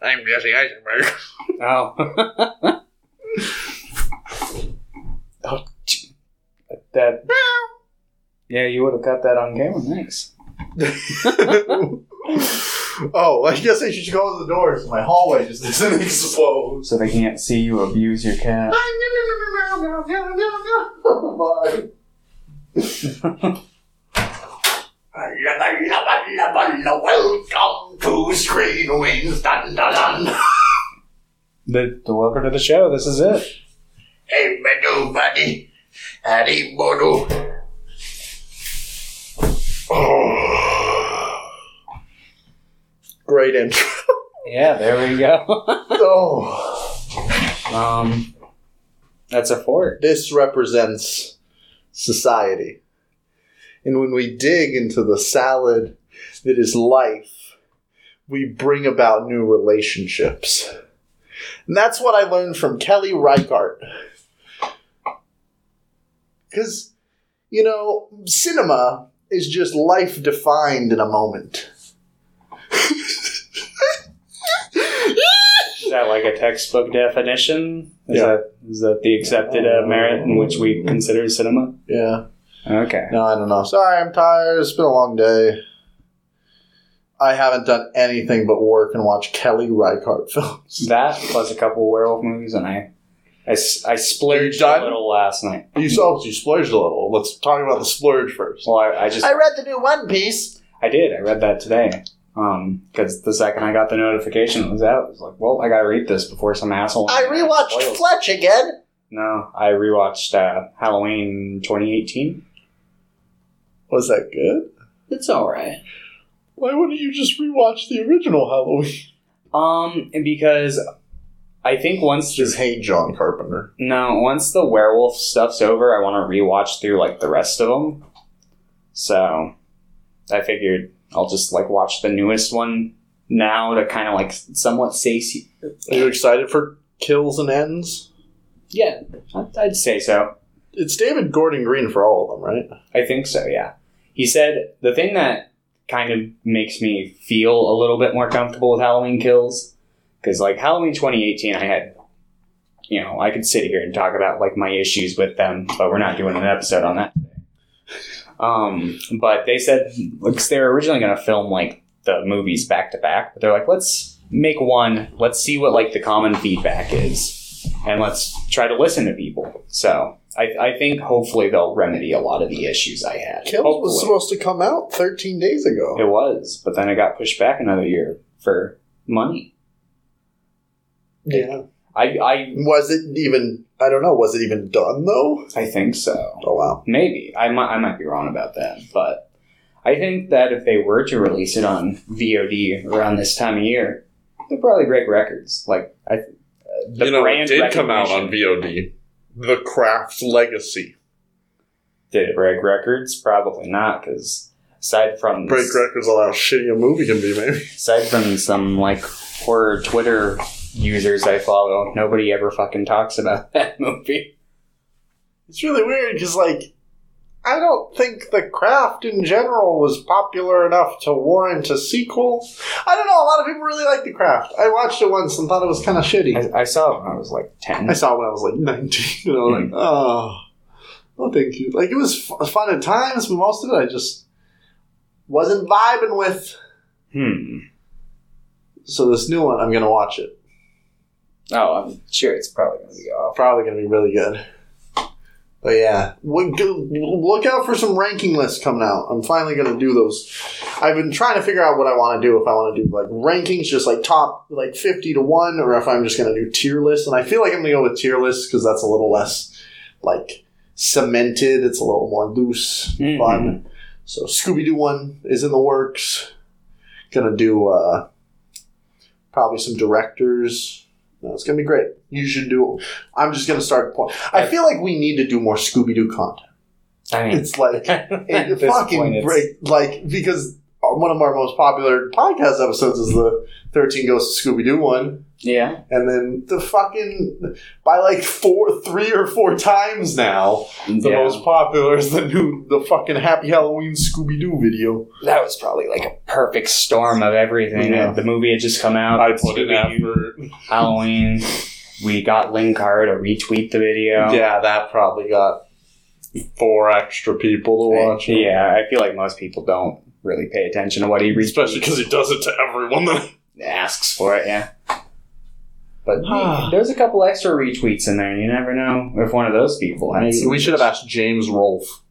I'm Jesse Eisenberg. Oh. oh, that. Yeah, you would have got that on camera. Thanks. oh, I guess I should close the doors. My hallway just doesn't explode. So they can't see you abuse your cat. Bye. Welcome to Screen Weens. Dun, dun, dun. The, the welcome to the show. This is it. Hey, Meadow Buddy. Howdy, Bodo. Oh. Great intro. Yeah, there we go. oh. um, that's a fort. This represents society. And when we dig into the salad that is life, we bring about new relationships. And that's what I learned from Kelly Reichardt. Because, you know, cinema is just life defined in a moment. Is that like a textbook definition? Is Yeah. that is that the accepted uh, merit in which we consider cinema? Yeah. Okay. No, I don't know. Sorry, I'm tired. It's been a long day. I haven't done anything but work and watch Kelly Reichardt films. That plus a couple werewolf movies, and I, I splurged done? a little last night. You saw you splurged a little. Let's talk about the splurge first. Well, I, I just read the new One Piece. I did. I read that today. Um, because the second I got the notification it was out, I was like, well, I gotta read this before some asshole. I rewatched spoils. Fletch again. No, I rewatched uh, Halloween 2018. Was that good? It's all right. Why wouldn't you just rewatch the original Halloween? Um, because I think once Just this hate John Carpenter. no, once the werewolf stuff's over, I want to rewatch through like the rest of them. So, I figured I'll just like watch the newest one now to kind of like somewhat satiate. Are you excited for Kills and Ends? Yeah, I'd I'd say so. It's David Gordon Green for all of them, right? I think so, yeah. He said the thing that kind of makes me feel a little bit more comfortable with Halloween Kills, because like Halloween 2018, I had, you know, I could sit here and talk about like my issues with them, but we're not doing an episode on that. Um, but they said, they were originally going to film like the movies back to back, but they're like, let's make one, let's see what like the common feedback is, and let's try to listen to people. So I, I think hopefully they'll remedy a lot of the issues I had. Kills Hopefully. was supposed to come out 13 days ago. It was, but then it got pushed back another year for money. Yeah. I I Was it even, I don't know, was it even done though? I think so. Oh wow. Maybe I might I might be wrong about that, but I think that if they were to release it on VOD around this time of year, they'd probably break records. Like I, uh, the you know, it brand did come out on VOD. The Craft Legacy. Did it break records? Probably not, because aside from Break records on how shitty a movie can be, maybe. aside from some like horror Twitter users I follow, nobody ever fucking talks about that movie. It's really weird because, like, I don't think The Craft in general was popular enough to warrant a sequel. I don't know. A lot of people really like The Craft. I watched it once and thought it was kind of shitty. I, I saw it when I was like ten. I saw it when I was like 19. And I was like, oh, oh, thank you. Like, it was f- fun at times, but most of it I just wasn't vibing with. Hmm. So, this new one, I'm going to watch it. Oh, I'm sure it's probably gonna be off. Probably going to be really good. But yeah, look look out for some ranking lists coming out. I'm finally going to do those. I've been trying to figure out what I want to do. If I want to do like rankings, just like top like 50 to 1, or if I'm just going to do tier lists. And I feel like I'm going to go with tier lists because that's a little less like cemented. It's a little more loose, Mhm. fun. So Scooby Doo one is in the works. Gonna do uh, probably some directors. No, it's gonna be great. You should do. I'm just gonna start. I feel like we need to do more Scooby Doo content. I mean, It's like it fucking break like because one of our most popular podcast episodes is the 13 Ghosts of Scooby Doo one. Yeah. And then the fucking, by like four, three or four times now, the yeah. most popular is the new, the fucking Happy Halloween Scooby Doo video. that was probably like a perfect storm of everything. Yeah. The movie had just come out. I put effort. Halloween. We got Lynn Carr to retweet the video. Yeah, that probably got four extra people to watch. it. Yeah, I feel like most people don't really pay attention to what he retweets. Especially because he does it to everyone. that- asks for it, yeah. But there's a couple extra retweets in there. You never know if one of those people had Maybe we should have asked James Rolfe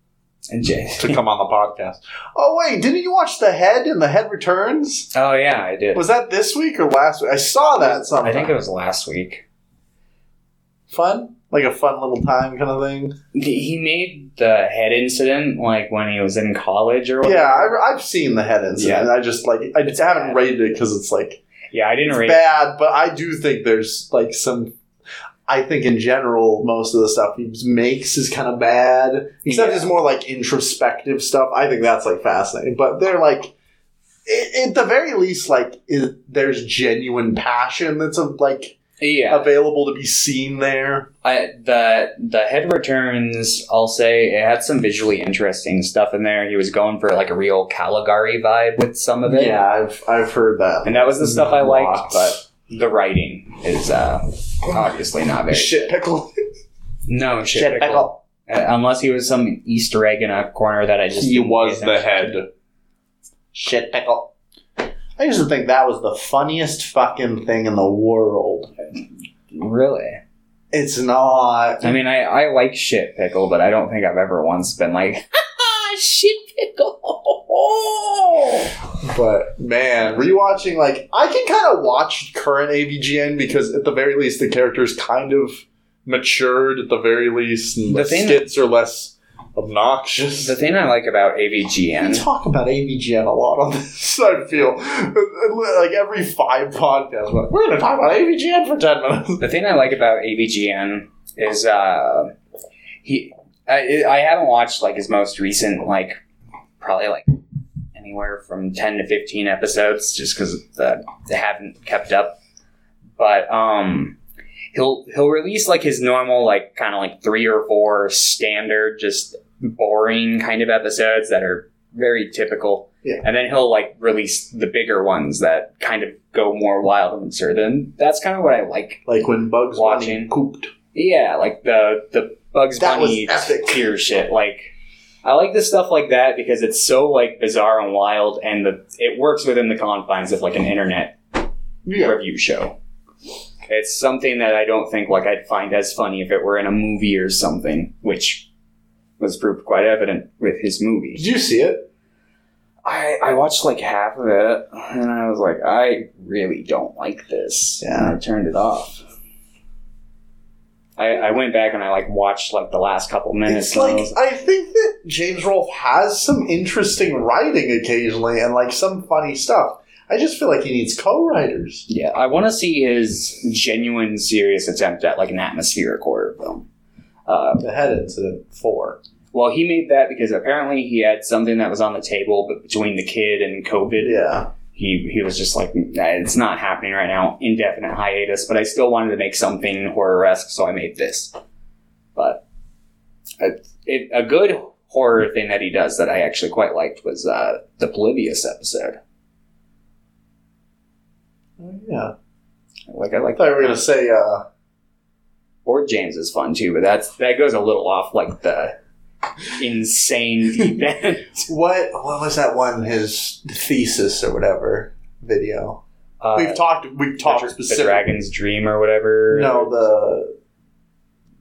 And Jay. to come on the podcast. Oh wait, didn't you watch The Head and The Head Returns? Oh yeah, I did. Was that this week or last week? I saw that sometime. I think it was last week. fun, like a fun little time kind of thing. He made the head incident like when he was in college or whatever. Yeah, I, I've seen The Head incident. I just like I It's haven't bad. rated it because it's like yeah. I didn't it's rate. bad, but I do think there's like some. I think in general, most of the stuff he makes is kind of bad. Except Yeah. it's more like introspective stuff. I think that's like fascinating. But they're like, at the very least, like there's genuine passion that's uh, like Yeah, available to be seen there. I, the the head returns. I'll say it had some visually interesting stuff in there. He was going for like a real Caligari vibe with some of it. Yeah, I've I've heard that. and that was the stuff I liked. Lots. But the writing is uh, obviously not very shit pickle. No shit, pickle. Uh, unless he was some Easter egg in a corner that I just He was the attention head. Shit pickle. I used to think that was the funniest fucking thing in the world. Really? It's not. I mean, I, I like shit pickle, but I don't think I've ever once been like, shit pickle. But man, rewatching like I can kind of watch current AVGN because at the very least the characters kind of matured at the very least, and The the, thing- skits are less obnoxious. The thing I like about AVGN. we talk about AVGN a lot on this. I feel like every five podcasts, we're, like, we're going to talk about AVGN for ten minutes. the thing I like about AVGN is uh, he. I, I haven't watched like his most recent like probably like anywhere from ten to fifteen episodes just because the they haven't kept up. But um, he'll he'll release like his normal like kind of like three or four standard just boring kind of episodes that are very typical. Yeah. And then he'll like release the bigger ones that kind of go more wild and absurd. And that's kind of what I like Like when Bugs Watching. Bunny pooped. yeah, like the the Bugs That was Bunny epic. tier shit. Like I like the stuff like that because it's so like bizarre and wild, and the it works within the confines of like an internet Yeah. review show. It's something that I don't think like I'd find as funny if it were in a movie or something, which was proved quite evident with his movie. Did you see it? I, I watched like half of it and I was like, I really don't like this. Yeah. And I turned it off. I, I went back and I like watched like the last couple minutes. It's I like was- I think that James Rolfe has some interesting writing occasionally and like some funny stuff. I just feel like he needs co-writers. yeah, I want to see his genuine, serious attempt at like an atmospheric horror film. Uh, The head incident four. well, he made that because apparently he had something that was on the table, but between the kid and COVID, Yeah. he he was just like, "Nah, it's not happening right now, indefinite hiatus. But I still wanted to make something horror esque, so I made this. But a, it, a good horror thing that he does that I actually quite liked was uh, the Polybius episode. Yeah. Like I I thought you were gonna say uh or James is fun too, but that's that goes a little off like the insane event. what what was that one, his thesis or whatever video. Uh, we've talked we've talked the, the specifically Dragon's Dream or whatever. No, the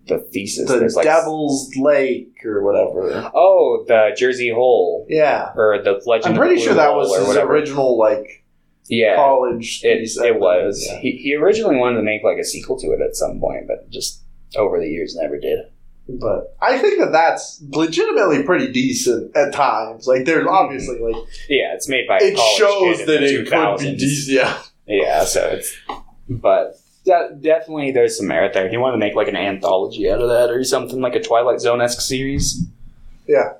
the thesis. the There's like Devil's Lake or whatever. Oh, the Jersey Hole Yeah. or the Legend. I'm pretty the sure that was his whatever. original like Yeah, college it, it was. Yeah. He, he originally wanted to make like a sequel to it at some point, but just over the years never did. But I think that that's legitimately pretty decent at times. Like, there's obviously like Yeah, it's made by. It shows that it could be decent. Yeah, Yeah, so it's. But de- definitely, there's some merit there. He wanted to make like an anthology out of that or something like a Twilight Zone esque series. Yeah.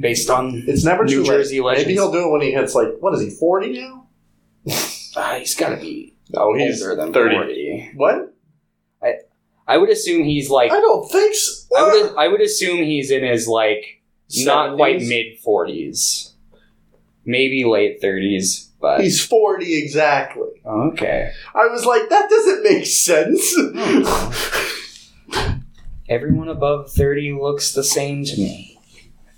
based on It's never New too Jersey late. Maybe he'll do it when he hits like what is he forty now? Uh, he's got to be No, he's older than thirty. 40. What? I I would assume he's like I don't think so. I would I would assume he's in his like not quite mid forties, maybe late thirties, but He's forty exactly. okay. I was like, that doesn't make sense. Everyone above thirty looks the same to me.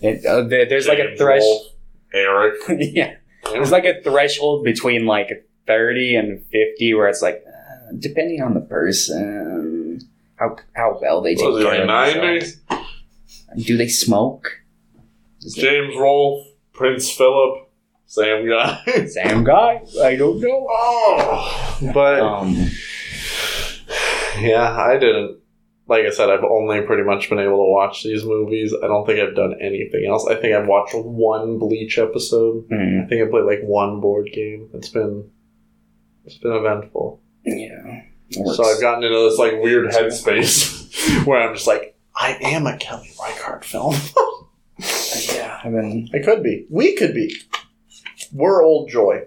It, uh, there- there's like a threshold. Eric. yeah, there's like a threshold between like thirty and fifty where it's like, uh, depending on the person, how how well they take Was care like of themselves. nineties? Do they smoke? Is it James Rolfe, Prince Philip, same guy. same guy? I don't know. oh, but Um, yeah, I didn't. Like I said, I've only pretty much been able to watch these movies. I don't think I've done anything else. I think I've watched one Bleach episode. hmm, I think I played like one board game. It's been it's been eventful. yeah. So I've gotten into this like weird headspace where I'm just like, I am a Kelly Reichardt film. yeah, I mean. I could be. We could be. We're old joy.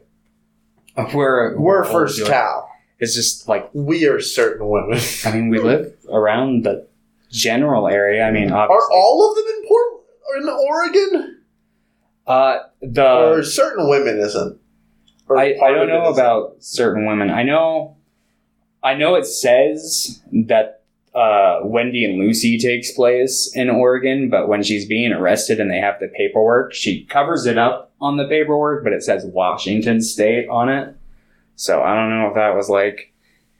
We're We're old first cow. It's just like We are certain women. I mean, we live around the general area. I mean, Are all of them in Port in Oregon? uh, the or certain women isn't? Or I, I don't know about certain women. I know, I know it says that uh, Wendy and Lucy takes place in Oregon, but when she's being arrested and they have the paperwork, she covers it up on the paperwork, but it says Washington State on it. So I don't know if that was like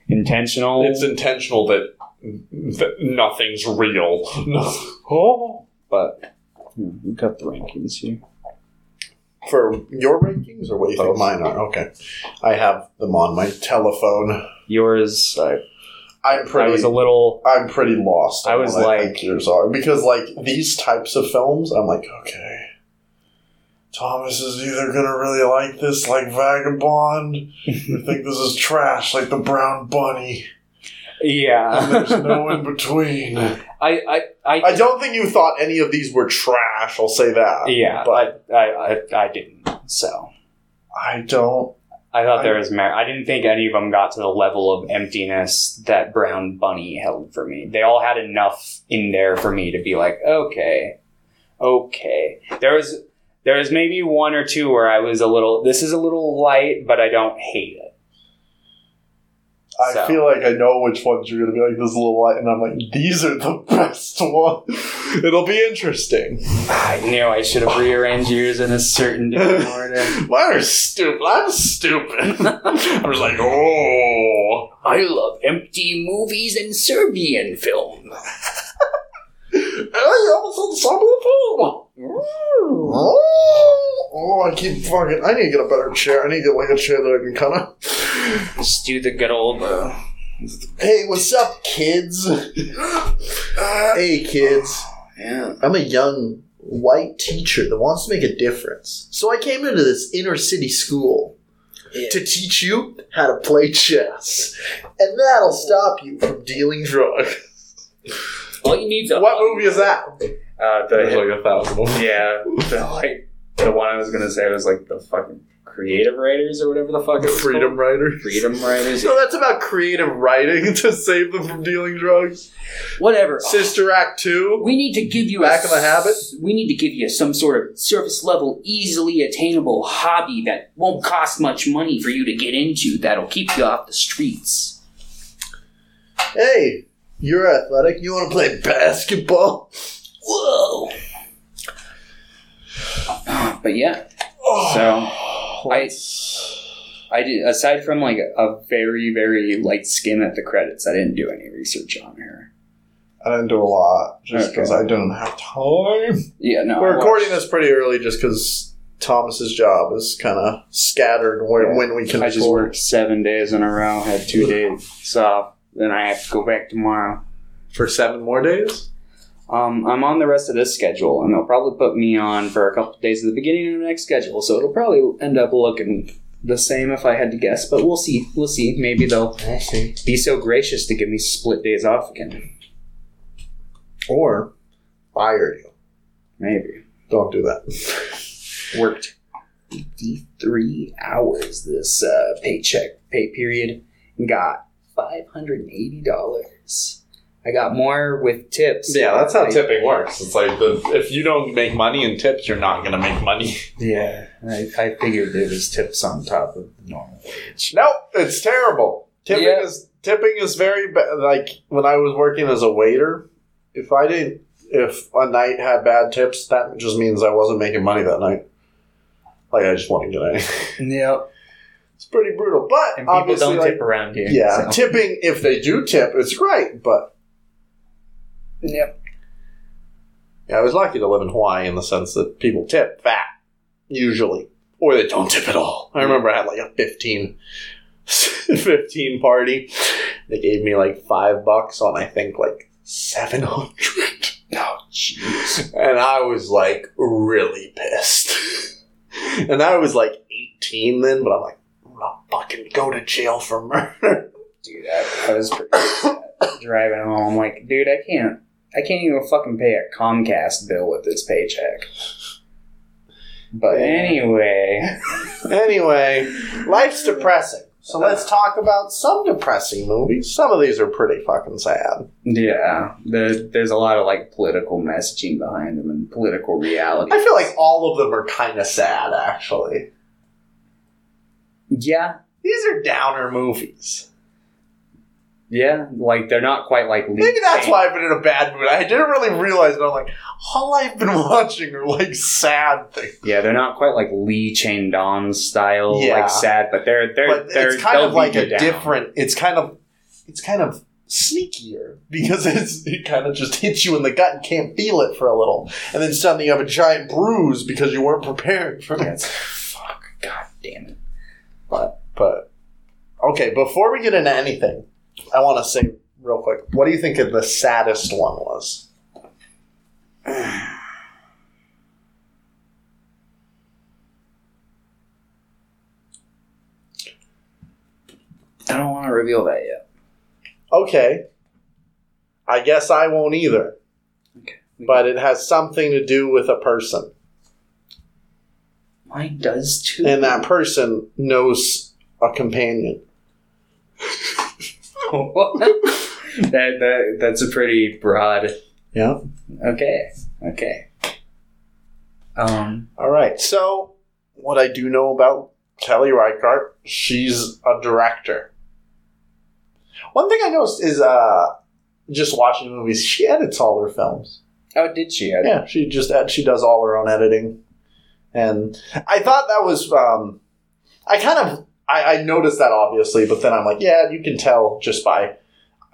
intentional. It's intentional that, that nothing's real. oh, but hmm, we got the rankings here. For your rankings, or what you think mine are? Okay, I have them on my telephone. Yours, I, I'm I was a little. I'm pretty lost. I was like- yours are because like these types of films, I'm like, okay, Thomas is either gonna really like this, like Vagabond, or think this is trash, like the Brown Bunny, and Yeah, there's no in between. I, I, I, I don't think you thought any of these were trash. I'll say that. yeah, but but I, I, I didn't. So I don't. I thought there was merit. I didn't think any of them got to the level of emptiness that Brown Bunny held for me. They all had enough in there for me to be like, okay, okay. There was there was maybe one or two where I was a little. This is a little light, but I don't hate it. I So. feel like I know which ones you're gonna be like this little light, and I'm like, these are the best ones. It'll be interesting. I knew I should have rearranged yours in a certain different order. Mine are stupid. I'm stupid. I was like, oh. I love empty movies and Serbian film. I almost saw the Oh, oh, I keep fucking. I need to get a better chair. I need to get like a chair that I can kind of. Just do the good old. Uh, Hey, what's up, kids? hey, kids. yeah. I'm a young white teacher that wants to make a difference. So I came into this inner city school to teach you how to play chess. And that'll stop you from dealing drugs. All you need is a What movie is that? Uh, There's like a thousand of them. yeah, the, like the one I was gonna say was like the fucking creative writers or whatever the fuck it was Freedom called. Writers. freedom writers. So that's about creative writing to save them from dealing drugs. Whatever. Sister Act 2. We need to give you Back a of the habit? We need to give you some sort of surface level, easily attainable hobby that won't cost much money for you to get into. That'll keep you off the streets. Hey, you're athletic. You want to play basketball? Whoa. But yeah, so oh, I I did aside from like a very very light skim at the credits, I didn't do any research on her. I didn't do a lot just Okay. because I didn't have time. Yeah, no. We're I recording watched- this pretty early just because Thomas's job is kind of scattered when, Yeah. when we can I just record. worked seven days in a row. Had two days off. Then I have to go back tomorrow. for seven more days. Um, I'm on the rest of this schedule, and they'll probably put me on for a couple days at the beginning of the next schedule. So it'll probably end up looking the same if I had to guess. But we'll see. We'll see. Maybe they'll see. be so gracious to give me split days off again. Or fire you. Maybe. Don't do that. Worked 53 hours this uh, paycheck pay period and got $580. I got more with tips. Yeah, that's how I- tipping works. It's like the, if you don't make money in tips, you're not gonna make money. Yeah, I, I figured it was tips on top of the normal wage. Nope, it's terrible. Tipping Yeah. is tipping is very ba- like when I was working as a waiter. If I didn't, if a night had bad tips, that just means I wasn't making money that night. Like I just want to get any. Yep. It's pretty brutal, but And people obviously, don't like, tip around here. yeah, so. tipping if they do tip, it's great. But Yep. yeah, I was lucky to live in Hawaii in the sense that people tip fat usually, or they don't tip at all. I remember I had like a 15, 15 party. They gave me like five bucks on I think like seven hundred. Oh, jeez. And I was like really pissed. and I was like 18 then, but I'm like, I'm gonna fucking go to jail for murder. Dude, I, I was pretty driving home. I'm like, dude, I can't. I can't even fucking pay a Comcast bill with this paycheck. But Yeah. anyway, anyway, life's depressing. So let's talk about some depressing movies. Some of these are pretty fucking sad. yeah, there, there's a lot of like political messaging behind them and political reality. I feel like all of them are kind of sad, actually. yeah, These are downer movies. Yeah, like they're not quite like Maybe that's why I've been in a bad mood. I didn't really realize, but I'm like, all I've been watching are like sad things. Yeah, they're not quite like Lee Chang Dong style, Yeah. like sad, but they're they're But they're it's kind of like a down. different. It's kind of, it's kind of sneakier because it's it kind of just hits you in the gut and can't feel it for a little, and then suddenly you have a giant bruise because you weren't prepared for it. fuck, god damn it. But But okay, before we get into anything, I want to say real quick, what do you think of the saddest one was? I don't want to reveal that yet. Okay, I guess I won't either, Okay, but it has something to do with a person, mine does too. and that person knows a companion. that, that that's a pretty broad. Yeah. Okay, okay. Um, All right. So, what I do know about Kelly Reichardt, she's a director. One thing I noticed is, uh, just watching movies, she edits all her films. oh, did she? I, Yeah, she just ed- she does all her own editing, and I thought that was um, I kind of I, I noticed that obviously, but then I'm like, yeah, you can tell just by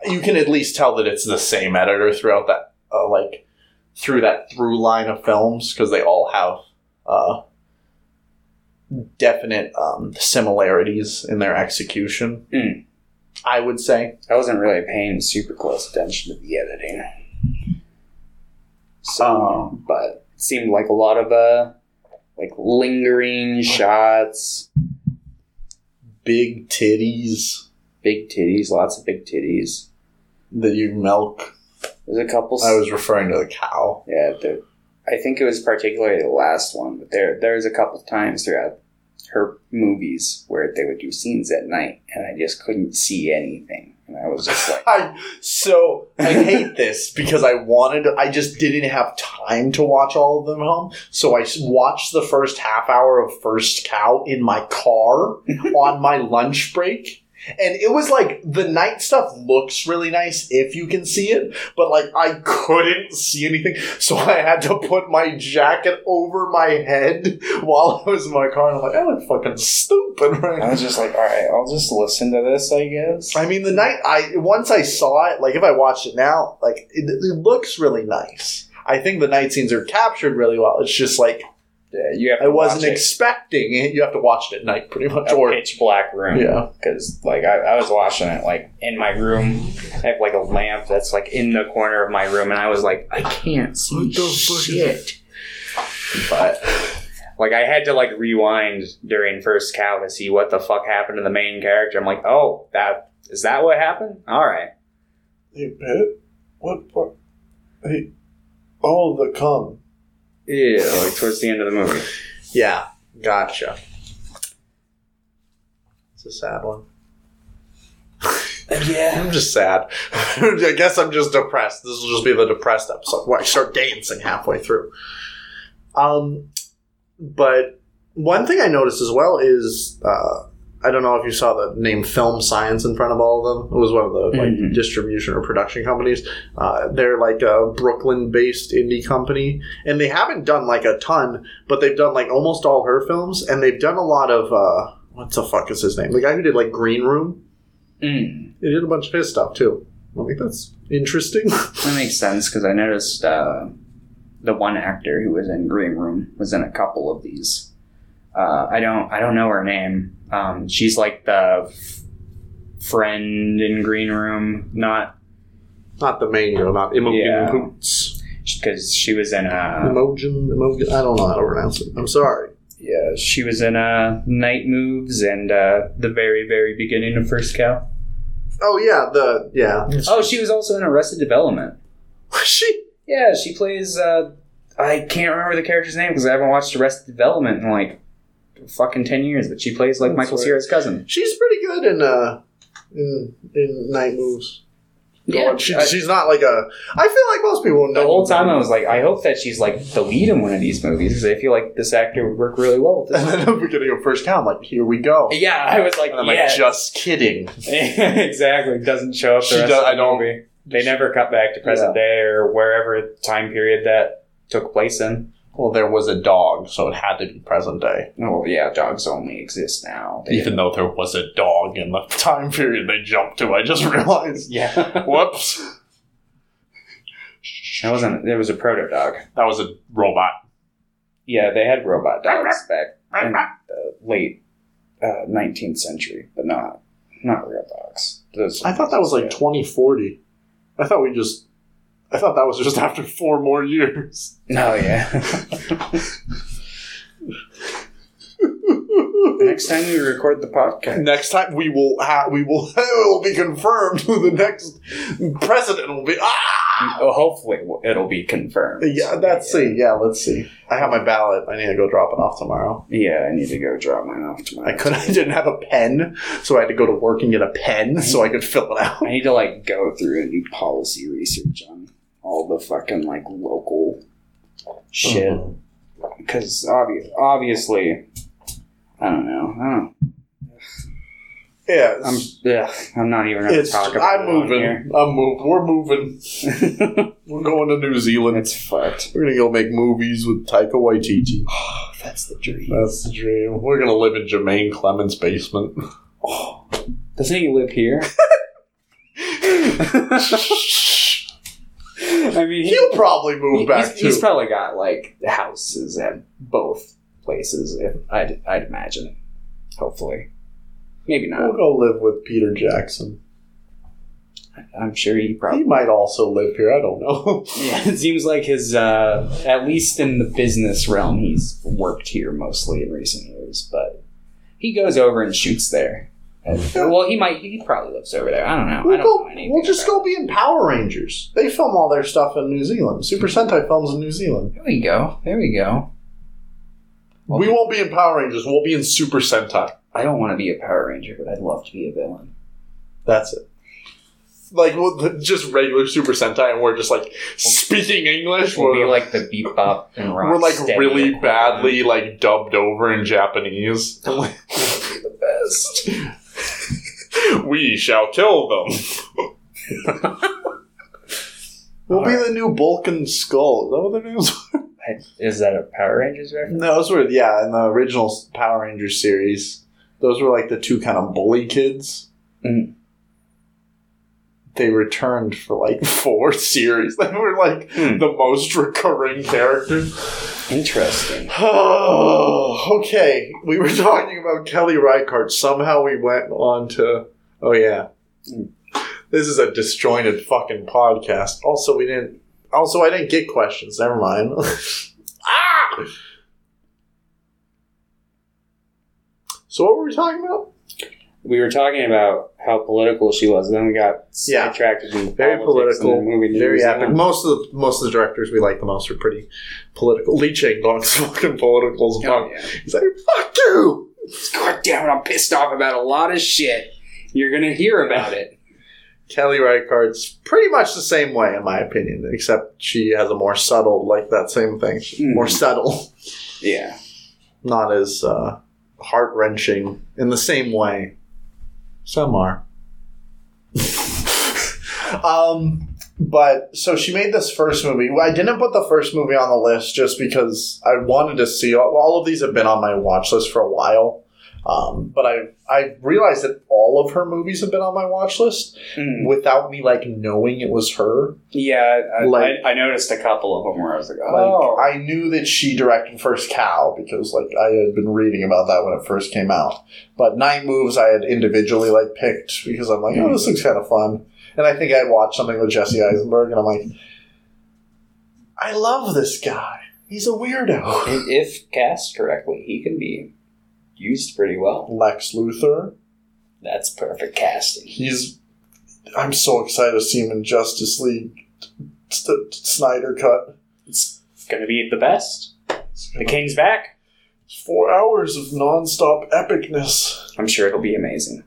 you can at least tell that it's the same editor throughout that uh, like through that through line of films because they all have uh, definite um, similarities in their execution. Mm. I would say. I wasn't really paying super close attention to the editing. So, Um, but it seemed like a lot of uh, like lingering shots, Big titties big titties, lots of big titties. that you milk. There's a couple. I was referring to the cow. Yeah, there, I think it was particularly the last one, but there there was a couple of times throughout her movies where they would do scenes at night, and I just couldn't see anything, and I was just like, I so I hate this because I wanted I just didn't have time to watch all of them at home. So I watched the first half hour of First Cow in my car on my lunch break. And it was like the night stuff looks really nice if you can see it, but like I couldn't see anything, so I had to put my jacket over my head while I was in my car. And I'm like, I look fucking stupid right now. I was just like, all right, I'll just listen to this, I guess. I mean, the night I once I saw it, like if I watched it now, like it, it looks really nice. I think the night scenes are captured really well. It's just like you have. I wasn't it expecting it. You have to watch it at night, pretty much. a Or pitch black room. Yeah. because like I, I was watching it like in my room. I have like a lamp that's like in the corner of my room, and I was like, I can't see What the fuck is shit. But like I had to like rewind during first cow to see what the fuck happened to the main character. I'm like, oh, that is that what happened? All right. hey, Pitt, what part? Hey, all the cum. Yeah, like towards the end of the movie. Yeah, gotcha. It's a sad one. Yeah. I'm just sad. I guess I'm just depressed. This will just be the depressed episode where I start dancing halfway through. Um, but one thing I noticed as well is uh, I don't know if you saw the name Film Science in front of all of them. It was one of the like Mhm. distribution or production companies. Uh, they're like a Brooklyn-based indie company, and they haven't done like a ton, but they've done like almost all her films, and they've done a lot of uh, what the fuck is his name? The guy who did like Green Room. Mm, They did a bunch of his stuff too. I think that's interesting. that makes sense because I noticed uh, the one actor who was in Green Room was in a couple of these. Uh, I don't I don't know her name. Um, she's like the f- friend in Green Room, not not the main girl, not Imogen Yeah. Poots. because she was in a Imogen, Imogen. I don't know how to pronounce it. I'm sorry. yeah she was in uh, Night Moves and uh, the very very beginning of First Cow. Oh yeah, the yeah. Oh, she was also in Arrested Development. Was she. Yeah, she plays. Uh, I can't remember the character's name because I haven't watched Arrested Development in like fucking ten years. But she plays like That's Michael right. Cera's cousin. She's pretty good in uh in in Night Moves. Yeah, she, I- she's not like a. I feel like most people. in the whole Moves- time I was like, I hope that she's like the lead in one of these movies because I feel like this actor would work really well with And this. then at the beginning of first cow, I'm like, here we go. yeah, I was like, And I'm yeah, like, just kidding. exactly. Doesn't show up. The She rest does- of the I don't- movie. They never cut back to present day or wherever time period that took place in. Well, there was a dog, so it had to be present day. Oh yeah, dogs only exist now. They- Even though there was a dog in the time period they jumped to, I just realized. yeah, Whoops. that wasn't. It was a proto dog. That was a robot. Yeah, they had robot dogs back in the late uh, nineteenth century, but not not real dogs. Those I thought that was like 2040. I thought we just. I thought that was just after four more years. No, yeah. Next time we record the podcast, Next time we will have we will it will be confirmed who the next president will be. Ah! oh, hopefully it'll be confirmed. Yeah, let's see. Yeah, let's see. I have my ballot. I need to go drop it off tomorrow. Yeah, I need to go drop mine off tomorrow. I couldn't. I didn't have a pen, so I had to go to work and get a pen so I could fill it out. I need to like go through and do policy research on all the fucking like local shit uh-huh. because obvious, obviously, I don't know. I don't. Yeah, I'm. it's, Ugh, I'm not even gonna talk about I'm it moving. here. I'm moving. We're moving. We're going to New Zealand. it's fucked. We're gonna go make movies with Taika Waititi. That's the dream. That's the dream. We're gonna live in Jermaine Clemens' basement. Oh. Doesn't he live here? I mean, he, He'll probably move he- back he's, he's probably got like houses at both places. If I'd, I'd imagine. Hopefully, maybe not. we'll go live with Peter Jackson. I'm sure he He probably. might also live here. I don't know. Yeah, it seems like his, uh, at least in the business realm, he's worked here mostly in recent years. But he goes over and shoots there. Well, he might. He probably lives over there. I don't know. We'll don't go. know. We'll just go be in Power Rangers. They film all their stuff in New Zealand. Super Sentai films in New Zealand. There we go. There we go. we won't be in Power Rangers. We'll be in Super Sentai. I don't want to be a Power Ranger, but I'd love to be a villain. That's it. Like we'll, just regular Super Sentai, and we're just like speaking English. We'll be We're like the bebop and rock. we're like really badly like dubbed over in Japanese. the best. We shall kill them. We'll be the new Bulk and Skull. Is that what their names? are? Is that a Power Rangers reference? no, those were yeah in the original Power Rangers series. Those were like the two kind of bully kids. Mm. They returned for like four series. They were like Hmm. the most recurring characters. Interesting. Oh, okay. We were talking about Kelly Reichardt. Somehow we went on to. Oh, yeah. This is a disjointed fucking podcast. Also, we didn't. Also, I didn't get questions. Never mind. ah! So, what were we talking about? We were talking about how political she was. And then we got Yeah. sidetracked in Very politics and political, the movie very news. epic. Most of the most of the directors we like the most are pretty political. Lee Chang Dong's fucking political as Oh, fuck. yeah. He's like, fuck you. God damn it! I'm pissed off about a lot of shit. You're gonna hear about it. Kelly Reichardt's pretty much the same way, in my opinion, except she has a more subtle, like that same thing. Mhm. More subtle, Yeah. not as uh, heart wrenching in the same way. Some are. um, but so she made this first movie. I didn't put the first movie on the list just because I wanted to see all, all of these have been on my watch list for a while. Um, but I I realized that all of her movies have been on my watch list Mm. without me like knowing it was her. Yeah, I, Like- I, I noticed a couple of them where I was like, Like oh, I knew that she directed First Cow because like I had been reading about that when it first came out. But Night Moves I had individually like picked because I'm like, oh, this looks kind of fun. And I think I watched something with Jesse Eisenberg, and I'm like, I love this guy. He's a weirdo. if cast correctly, he can be used pretty well. Lex Luthor. That's perfect casting. He's. I'm so excited to see him in Justice League. Snyder cut. It's gonna be the best. The King's back. Four hours of nonstop epicness. I'm sure it'll be amazing.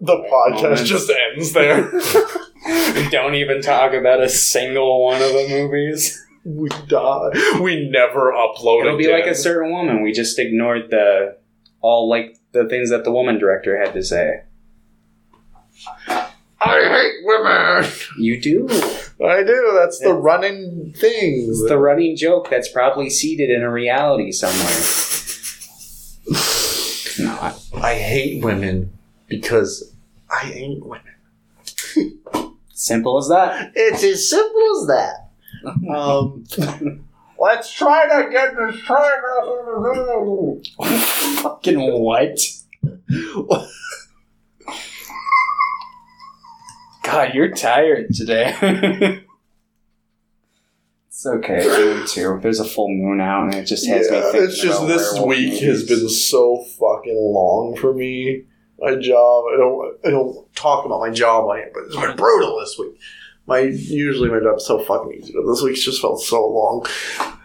The podcast just ends there. Don't even talk about a single one of the movies. we die. We never upload It'll be like a certain woman. We just ignored the all like the things that the woman director had to say. I hate women. You do. I do. That's the running thing. It's the running joke that's probably seated in a reality somewhere. Not. I hate women because I ain't women. Simple as that. It's as simple as that. Um, let's try to get this train. Fucking what? God, you're tired today. it's okay. Me too. There's a full moon out, and it just has me Yeah, thinking. it's just this week has been so fucking long for me. My job. I don't. I don't talk about my job on it, but it's been brutal this week. My usually my job's so fucking easy, but this week's just felt so long.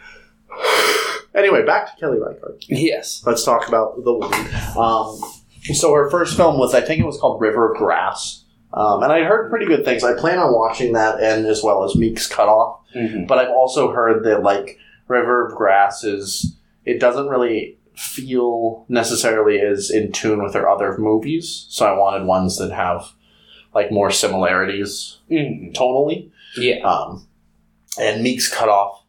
Anyway, back to Kelly Reichardt. Yes. Let's talk about the woman. Um, so her first film was, I think it was called River of Grass, um, and I heard pretty good things. I plan on watching that, and as well as Meek's Cutoff. hmm But I've also heard that like River of Grass is it doesn't really feel necessarily as in tune with her other movies. So I wanted ones that have like more similarities hmm tonally. Yeah. Um, and Meek's Cutoff.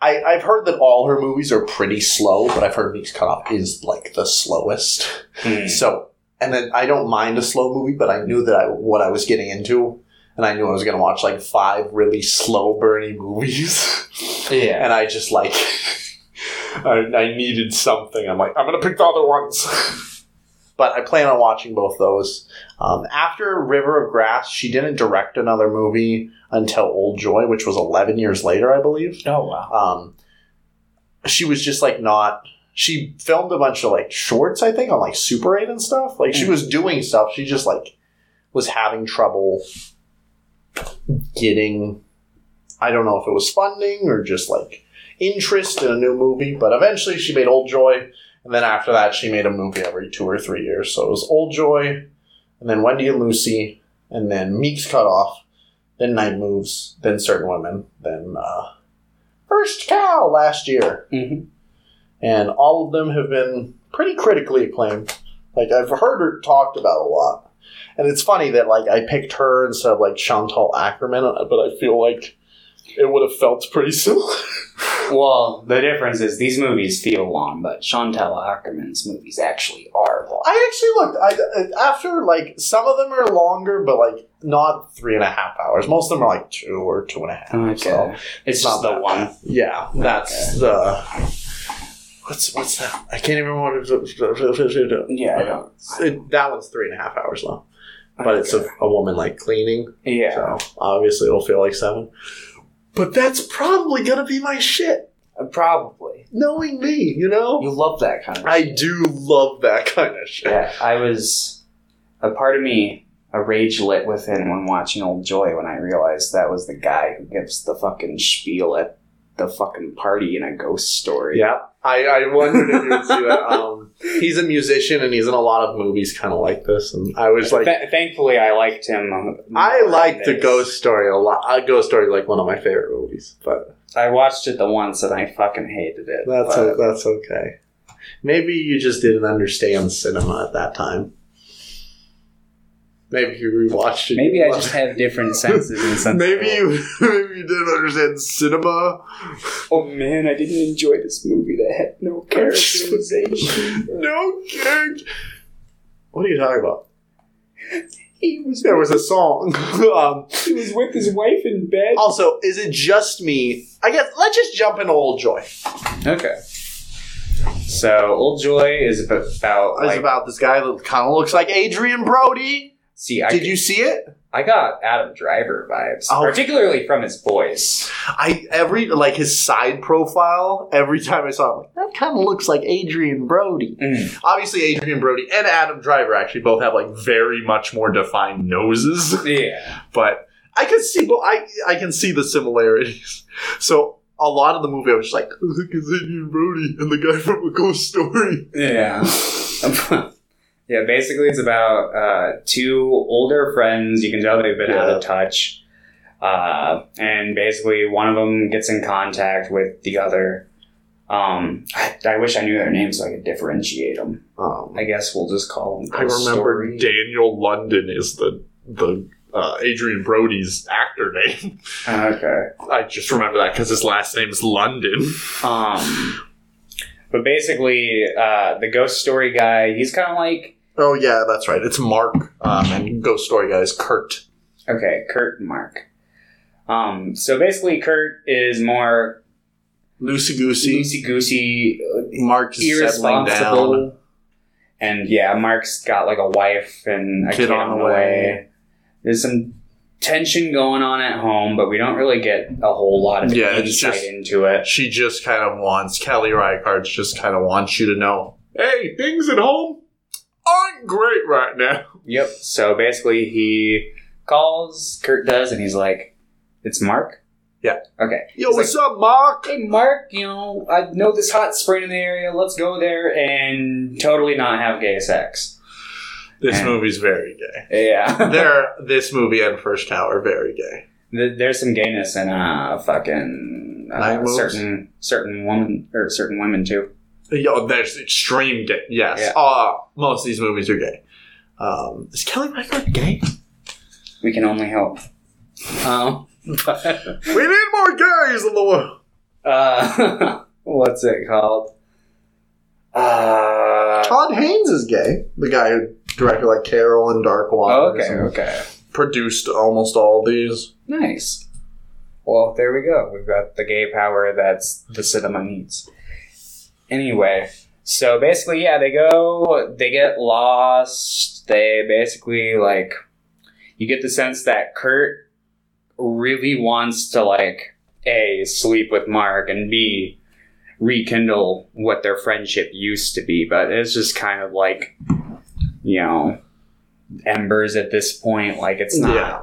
I, I've heard that all her movies are pretty slow, but I've heard Meek's Cutoff is like the slowest. Mm. So, and then I don't mind a slow movie, but I knew that I, what I was getting into, and I knew I was going to watch like five really slow burny movies, Yeah. and I just like, I, I needed something. I'm like, I'm going to pick the other ones. but I plan on watching both those. Um, after River of Grass, she didn't direct another movie until Old Joy, which was 11 years later, I believe Oh wow. um, she was just like not. She filmed a bunch of like shorts, I think, on like Super 8 and stuff. Like she Mm. was doing stuff. She just like was having trouble getting. I don't know if it was funding or just like interest in a new movie, but eventually she made Old Joy, and then after that she made a movie every two or three years. So it was Old Joy, and then Wendy and Lucy, and then Meek's Cut Off, then Night Moves, then Certain Women, then uh, First Cow last year, hmm and all of them have been pretty critically acclaimed. Like I've heard her talked about a lot, and it's funny that like I picked her instead of like Chantal Akerman, but I feel like it would have felt pretty similar. Well, the difference is these movies feel long, but Chantal Akerman's movies actually are long. I actually looked. I I- after like some of them are longer, but like not three and a half hours. Most of them are like two or two and a half. Okay. So it's not just the that one. yeah, that's the. What's what's that? I can't even remember what it Yeah, I don't. It, that one's three and a half hours long, but it's a, a woman like cleaning, yeah. so obviously it'll feel like seven. But that's probably gonna be my shit. Uh, Probably. Knowing me, you know? You love that kind of I shit. do love that kind of shit. Yeah, I was a part of me, a rage lit within when watching Old Joy when I realized that was the guy who gives the fucking spiel at the fucking party in a ghost story. Yeah, I, I wondered if you would see that. Um, he's a musician and he's in a lot of movies kind of like this. And I was like, Th- thankfully, I liked him. I liked the. Ghost Story a lot. Uh, Ghost Story is like one of my favorite movies, but I watched it the once and I fucking hated it. that's but- o- that's okay. Maybe you just didn't understand cinema at that time. Maybe you rewatched it. maybe I just have different senses and sense. Maybe you maybe you didn't understand cinema. Oh man, I didn't enjoy this movie that had no characterization. no character. What are you talking about? he was There was a song. um, he was with his wife in bed. also, is it just me? I guess let's just jump into Old Joy. Okay. So Old Joy is about, about It's like about this guy that kind of looks like Adrien Brody. See I Did you see it? I got Adam Driver vibes, Oh. particularly from his voice. I every like his side profile. Every time I saw it, I'm like, that kind of looks like Adrien Brody. Mm. Obviously, Adrien Brody and Adam Driver actually both have like very much more defined noses. Yeah. but I can see, well, I I can see the similarities. So a lot of the movie, I was just like, look, it's Adrien Brody and the guy from A Ghost Story. Yeah. yeah, basically it's about uh, two older friends. You can tell they've been out of touch. Uh, and basically one of them gets in contact with the other. Um, I, I wish I knew their names so I could differentiate them. Um, I guess we'll just call them. I remember Daniel London is the the uh, Adrien Brody's actor name. Okay. I just remember that because his last name is London. Um, but basically, uh, the ghost story guy, he's kind of like oh yeah, that's right. It's Mark um, and Ghost Story guys Kurt. okay, Kurt and Mark. Um, so basically, Kurt is more Loosey goosey. loosey goosey, Mark is settling down. irresponsible, and yeah, Mark's got like a wife and a kid, on the way. There's some tension going on at home, but we don't really get a whole lot of Yeah, insight just- into it. She just kind of wants Kelly Reichardt just kind of wants you to know. Hey, things at home aren't great right now. Yep. So basically, he calls. Kurt does, and he's like, "It's Mark." Yeah. Okay. Yo, He's what's up, Mark? Hey, Mark. You know, I know this hot spring in the area. Let's go there and totally not have gay sex. This And- movie's very gay. Yeah. there, this movie and First Tower very gay. There's some gayness in uh fucking uh, certain certain woman or certain women too. Yo, there's extreme gay. Yes. Yeah. Uh, most of these movies are gay. Um, is Kelly Reichardt gay? We can only hope. Um, but, We need more gays in the world. uh, what's it called? Uh, Todd Haynes is gay. The guy who directed like Carol and Dark Waters. okay, okay. Produced almost all these. Nice. Well, there we go. We've got the gay power that's the cinema needs. Anyway, so basically, yeah, they go, they get lost. They basically, like, you get the sense that Kurt really wants to, like, A, sleep with Mark, and B, rekindle what their friendship used to be. But it's just kind of like, you know, embers at this point. Like, it's not Yeah.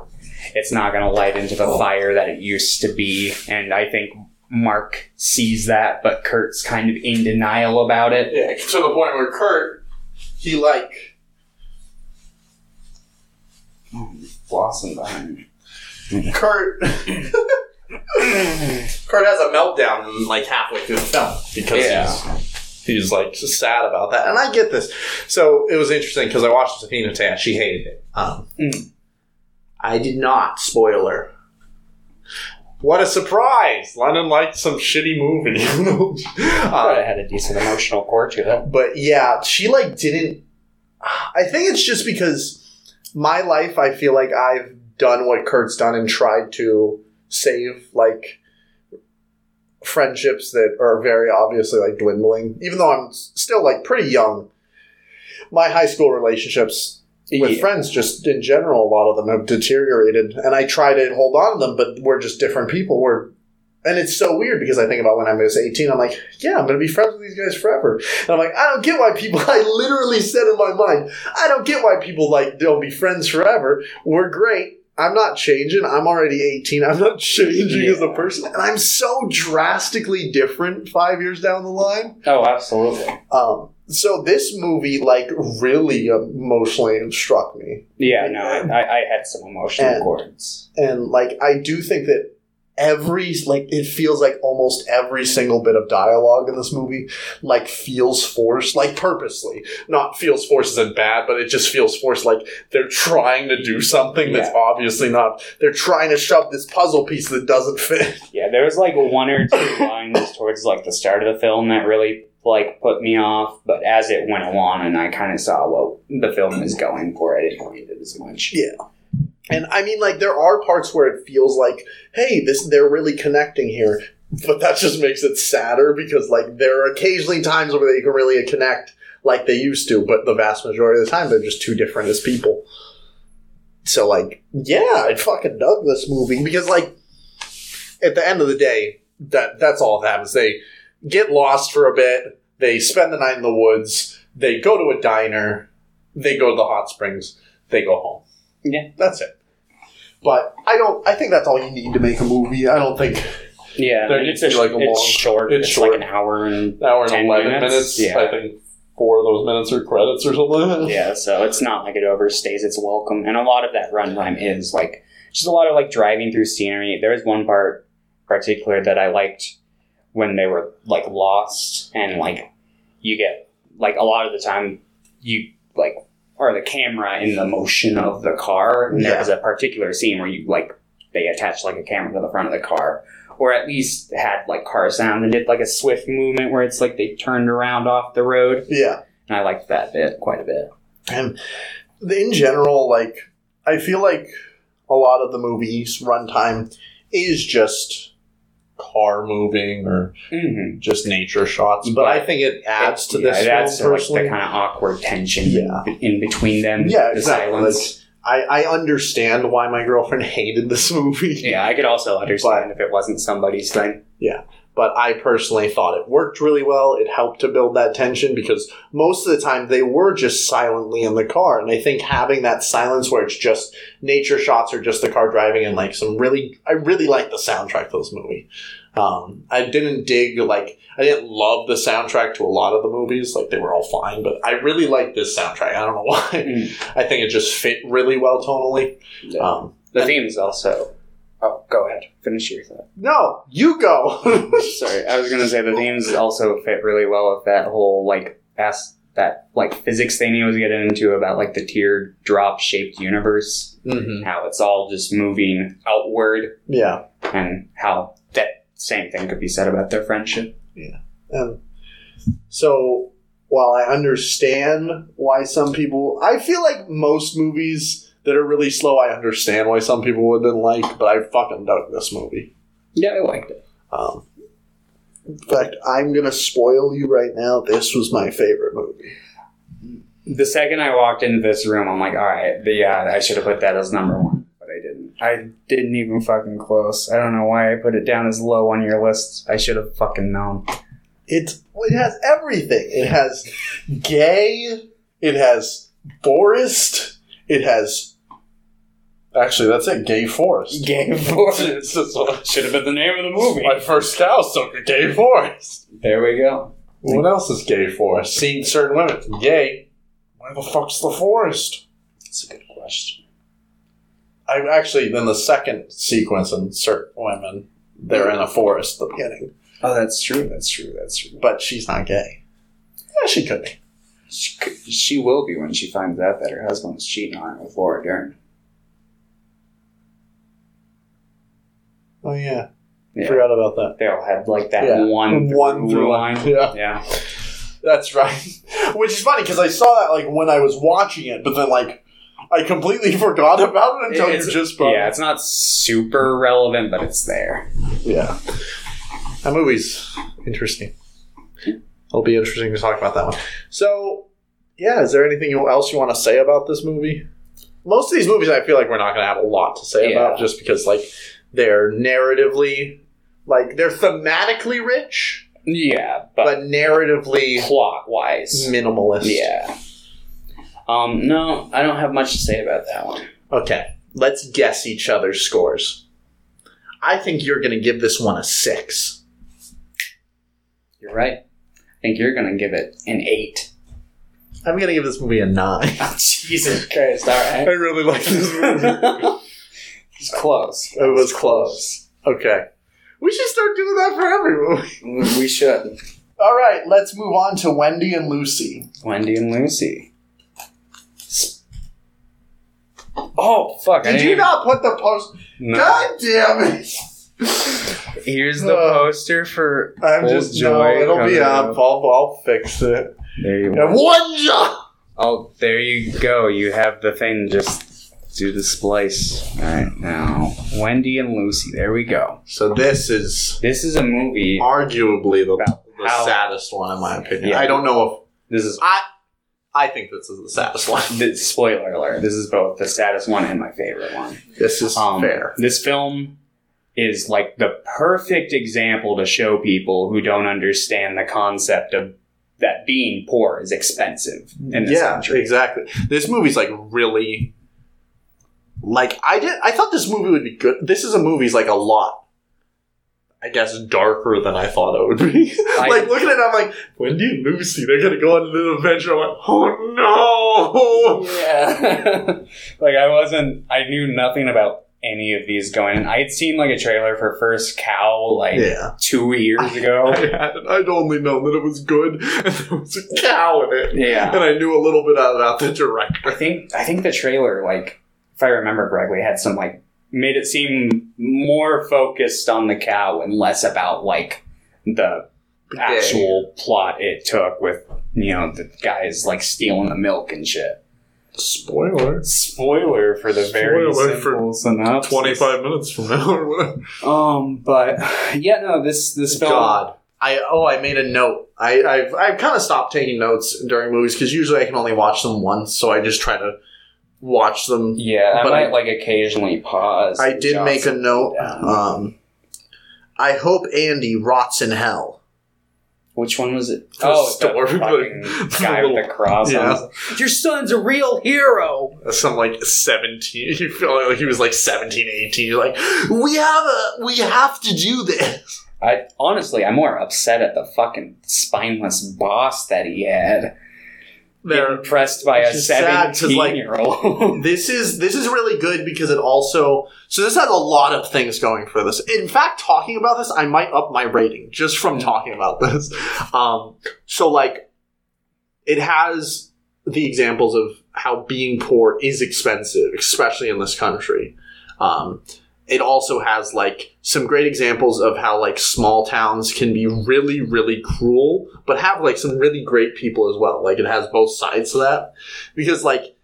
it's not going to light into the fire that it used to be. And I think Mark sees that, but Kurt's kind of in denial about it. Yeah, to the point where Kurt, he like Blossom behind me. Kurt. Kurt has a meltdown like halfway through the film because Yeah. he's he's like sad about that, and I get this. So it was interesting because I watched Safina Tan. She hated it. Um, Mm. I did not. Spoiler. What a surprise! Lennon liked some shitty movie. Uh, it had a decent emotional core to it. but yeah, she like didn't. I think it's just because my life. I feel like I've done what Kurt's done and tried to save like friendships that are very obviously like dwindling. Even though I'm still like pretty young, my high school relationships with Yeah. friends just in general, a lot of them have deteriorated, and I try to hold on to them, but we're just different people. We're and it's so weird because I think about when I was 18, I'm like, yeah, I'm going to be friends with these guys forever. And I'm like, I don't get why people, I literally said in my mind, I don't get why people like they'll be friends forever. We're great. I'm not changing. I'm already 18. I'm not changing as a person. And I'm so drastically different five years down the line. Oh, absolutely. Um, so this movie, like, really emotionally struck me. Yeah, no, I, I, had some emotional And- chords. and like I do think that every like it feels like almost every single bit of dialogue in this movie like feels forced like purposely not feels forced isn't bad but it just feels forced like they're trying to do something that's Yeah. obviously not they're trying to shove this puzzle piece that doesn't fit Yeah, there was like one or two lines towards like the start of the film that really like put me off, but as it went along and I kind of saw what the film was going for, I didn't mind it as much. Yeah. and i mean like there are parts where it feels like hey this they're really connecting here but that just makes it sadder because like there are occasionally times where they can really connect like they used to, but the vast majority of the time they're just too different as people. So like, yeah, I fucking dug this movie because like at the end of the day, that that's all that happens. They get lost for a bit, they spend the night in the woods, they go to a diner, they go to the hot springs, they go home. Yeah. That's it. But I don't I think that's all you need to make a movie. I don't think Yeah, There needs it's, to a, be, like, a it's long- short. it's It's, short. like an hour and An hour and 10 eleven minutes? minutes. Yeah. I think four of those minutes are credits or something. yeah, so it's not like it overstays its welcome, and a lot of that runtime is like just a lot of like driving through scenery. There was one part particular that I liked when they were like lost, and like you get like a lot of the time you like are the camera in the motion of the car. And there Yeah. was a particular scene where you like they attached like a camera to the front of the car. Or at least had like car sound and did like a swift movement where it's like they turned around off the road. yeah. And I liked that bit quite a bit. And in general, like I feel like a lot of the movies runtime is just car moving or Mm-hmm. just nature shots, but, But I think it adds to this it adds to like the kind of awkward tension Yeah. in, between them. yeah, the exactly. silence. Like, I, I understand why my girlfriend hated this movie. yeah, I could also understand if it wasn't somebody's thing. But I personally thought it worked really well. It helped to build that tension because most of the time they were just silently in the car. And I think having that silence where it's just nature shots or just the car driving and like some really, I really like the soundtrack to this movie. Um, I didn't dig, like, I didn't love the soundtrack to a lot of the movies. Like, they were all fine, but I really like this soundtrack. I don't know why. Mm. I think it just fit really well tonally. Um, The theme is also. Oh, go ahead. Finish your thought. no, you go. Sorry, I was gonna say the themes also fit really well with that whole like as that like physics thing he was getting into about like the teardrop shaped universe, Mhm. how it's all just moving outward, Yeah. and how that same thing could be said about their friendship. Yeah. And so, while I understand why some people, I feel like most movies that are really slow, I understand why some people wouldn't like, but I fucking dug this movie. Yeah, I liked it. Um, in fact, I'm gonna spoil you right now. This was my favorite movie. The second I walked into this room, I'm like, all right, the, yeah, I should have put that as number one, but I didn't. I didn't even fucking close. I don't know why I put it down as low on your list. I should have fucking known. It it has everything. It has gay. It has forest. It has. Actually, that's it. Gay forest. Gay Forest. It's just what- Should have been the name of the movie. my first cow took a gay forest. There we go. What else is gay forest? Seeing certain women. Gay. Where the fuck's the forest? That's a good question. I actually then the second sequence in certain women, they're in a forest at the beginning, Oh, that's true. That's true. That's true. but she's not gay. Yeah, she could be. She, could- she will be when she finds out that her husband was cheating on her with Laura Dern. Oh yeah, Yeah. forgot about that. They all had like that Yeah. one One through line. Yeah. Yeah. That's right. Which is funny because I saw that like when I was watching it, but then like I completely forgot about it until It's- you just brought Yeah, it. it's not super relevant, but it's there. Yeah, that movie's interesting. It'll be interesting to talk about that one. So, yeah, is there anything else you want to say about this movie? Most of these movies, I feel like we're not going to have a lot to say Yeah. about, just because like they're narratively Like they're thematically rich, Yeah, but, but narratively plot wise, minimalist. yeah. Um, no, I don't have much to say about that one. Okay, let's guess each other's scores. I think you're going to give this one a six. You're right. I think you're gonna give it an eight. I'm going to give this movie a nine. Jesus Christ! All I right. really like this movie. it's close. It was close. Okay. We should start doing that for every movie. We should. All right, let's move on to Wendy and Lucy. Wendy and Lucy. Oh fuck! Did you even- not put the post? No. God damn it! Here's the Uh, poster for I'm just Joy no. It'll be up. up. I'll, I'll fix it. There you go. one job. Oh, there you go. You have the thing. Just do the splice. All right now, Wendy and Lucy. There we go. So this is This is a movie. arguably the, About the how- saddest one in my opinion. Yeah. I don't know if This is if I. I think this is the saddest one. spoiler alert. This is both the saddest one and my favorite one. This is Um, fair. This film is like the perfect example to show people who don't understand the concept of that being poor is expensive in this Yeah, country. exactly. This movie's like really like I did I thought this movie would be good. This is a movie's like a lot I guess darker than I thought it would be. I- like looking at it, I'm like, Wendy and Lucy, they're gonna go on an adventure. I'm like, oh no. Yeah. like I wasn't I knew nothing about any of these going. I had seen like a trailer for First Cow like Yeah. two years ago. I had I'd only known that it was good and there was a cow in it. yeah. And I knew a little bit about the director. I think I think the trailer, like, if I remember correctly, had some like made it seem more focused on the cow and less about like the actual plot it took with you know the guys like stealing the milk and shit. Spoiler. Spoiler for the very Spoiler for simple synopsis. 25 minutes from now or whatever. Um, but yeah, no, this this film. God. I oh I made a note. I I've I've kind of stopped taking notes during movies because usually I can only watch them once, so I just try to watch them. Yeah, I But might I- like occasionally pause. I did make a note. Um, I hope Andy rots in hell. Which one was it? The oh, store, the fucking the guy with the cross. Yeah. Your son's a real hero. Some like seventeen. You feel like he was like 17, 18. You're like, we have a we have to do this. I honestly, I'm more upset at the fucking spineless boss that he had. There, impressed by a which is sad 'cause, like, seventeen-year-old. this is this is really good because it also so this has a lot of things going for this. In fact, talking about this, I might up my rating just from talking about this. Um, so like, it has the examples of how being poor is expensive, especially in this country. Um, it also has like some great examples of how like small towns can be really really cruel but have like some really great people as well like it has both sides to that because like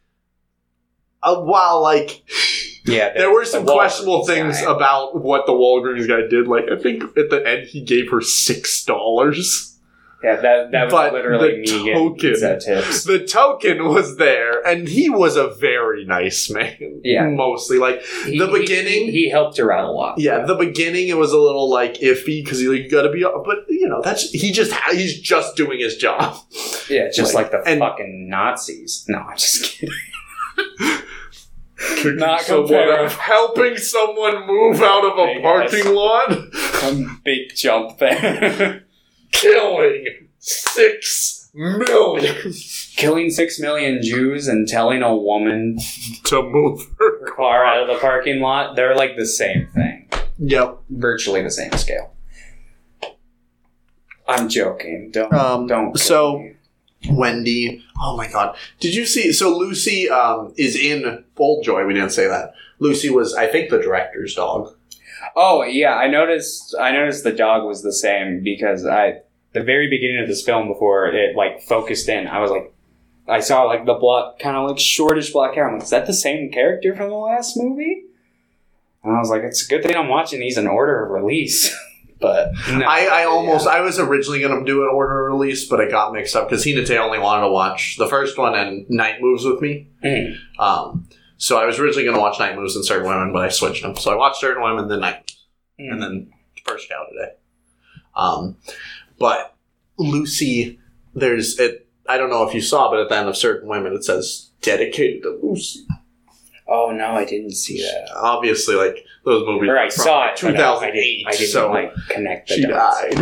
uh, while like yeah, there were the some Walgreens questionable things guy. about what the Walgreens guy did. Like I think at the end he gave her six dollars. Yeah, that that was but literally the me getting token- pizza tips. The token was there, and he was a very nice man. Yeah. mostly like He- the beginning- he, he helped around a lot. yeah. The beginning it was a little like iffy because you, you got to be, but you know that's he just he's just doing his job. Yeah, just Like, like, the and- fucking Nazis. No, I'm just kidding. Not someone compare- helping someone move out of a parking lot, Some big jump there. Killing six million Killing six million Jews and telling a woman to move her her car out of the parking lot, they're like the same thing. Yep. Virtually the same scale. I'm joking. Don't Um, don't. so- me. Wendy. Oh my god. Did you see? So Lucy um, is in Old Joy. We didn't say that. Lucy was, I think, the director's dog. Oh yeah, I noticed. I noticed the dog was the same because I, the very beginning of this film, before it like focused in, I was like, I saw like the black, kind of like shortish black hair. I'm like, is that the same character from the last movie? And I was like, it's a good thing I'm watching these in order of release. but no, I, I yeah. almost, I was originally going to do an order of release, but I got mixed up because Hinate only wanted to watch the first one and Night Moves with me. Mm. Um, so I was originally going to watch Night Moves and Certain Women, but I switched them. So I watched Certain Women, then Night, Moves, and then first cow today. Um, but Lucy, there's it. I don't know if you saw, but at the end of certain women, it says dedicated to Lucy. Oh no, I didn't see that. Obviously, like those movies. Or I from saw it. but no, I 2008. didn't, I didn't so like connect the she dots. died.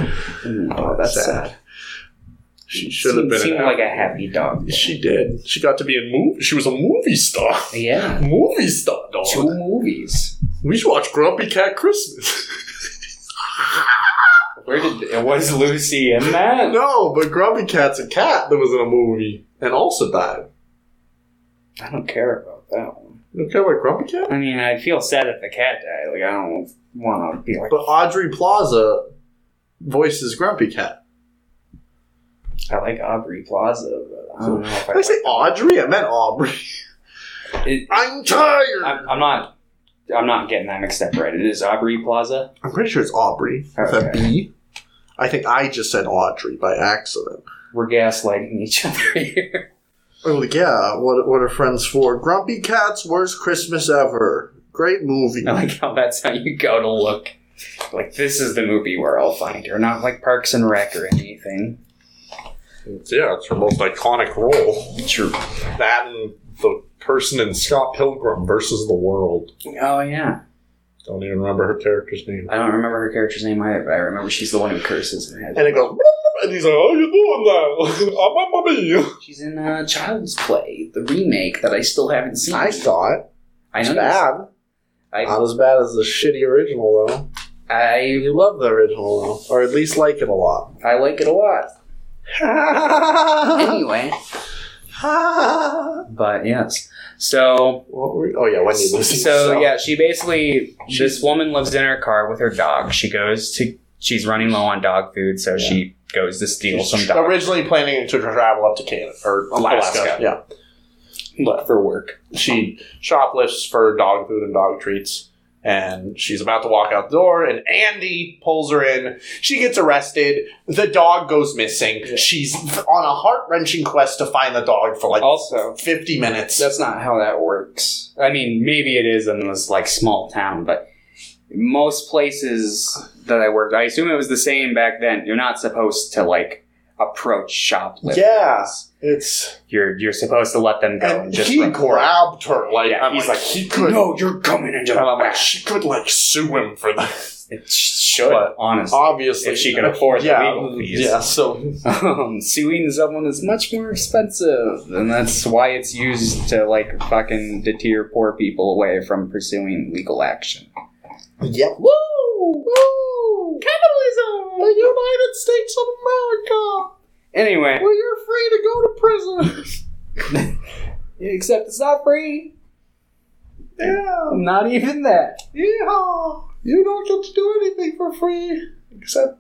Mm, Oh, that's that's sad. sad. She should have been. seemed like a happy dog. She did. She got to be in movie. She was a movie star. Yeah, Movie star dog. two movies. We should watch Grumpy Cat Christmas. Where did was Lucy in that? no, but Grumpy Cat's a cat that was in a movie and also died. I don't care about that one. You don't care about Grumpy Cat? I mean, I feel sad if the cat died. Like I don't want to be like. But Audrey Plaza voices Grumpy Cat. I like Aubrey Plaza, but I don't know if I. Did I say like Audrey? I meant Aubrey. It, I'm tired. I'm, I'm not. I'm not getting that mixed up right. It is Aubrey Plaza. I'm pretty sure it's Aubrey. With a. B. I think I just said Audrey by accident. We're gaslighting each other here. Oh yeah, what what are friends for? Grumpy Cat's worst Christmas ever. Great movie. I like how that's how you go to look. Like this is the movie where I'll find her, not like Parks and Rec or anything. Yeah, it's her most iconic role. True. That and the person in Scott Pilgrim versus the World. Oh yeah. Don't even remember her character's name. I don't remember her character's name either, but I remember she's the one who curses and. And it goes. And he's like, "How you doing now? I'm a mummy." She's in uh, Child's Play, the remake that I still haven't seen. I saw it. I It's know. bad. I, Not as bad as the shitty original though. I love the original though, or at least like it a lot. I like it a lot. Anyway, but yes. So were, oh yeah, Wendy. So yeah, she basically this woman lives in her car with her dog. She goes to she's running low on dog food, so she goes to steal some dog originally planning to travel up to Canada or Alaska. Alaska. Yeah, but for work. she shoplifts for dog food and dog treats, and she's about to walk out the door, and Andy pulls her in. She gets arrested. The dog goes missing. She's on a heart wrenching quest to find the dog for like Also, fifty minutes. that's not how that works. I mean, maybe it is in this like small town, but most places that I worked, I assume it was the same back then. You're not supposed to like approach shoplifters. Yeah. It's You're you're supposed to let them go and, and just he grabbed her like Yeah, I'm he's like, like, he could. No, you're coming into and the I'm like she could like sue him for that. It should, But honestly. Obviously, If she can afford the yeah, legal fees. Yeah, so um, suing someone is much more expensive, and that's why it's used to like fucking deter poor people away from pursuing legal action. yeah. Woo! Woo! Capitalism. The United States of America, Anyway, Well, you're free to go to prison. except it's not free. yeah, Not even that. yeah. You don't get to do anything for free except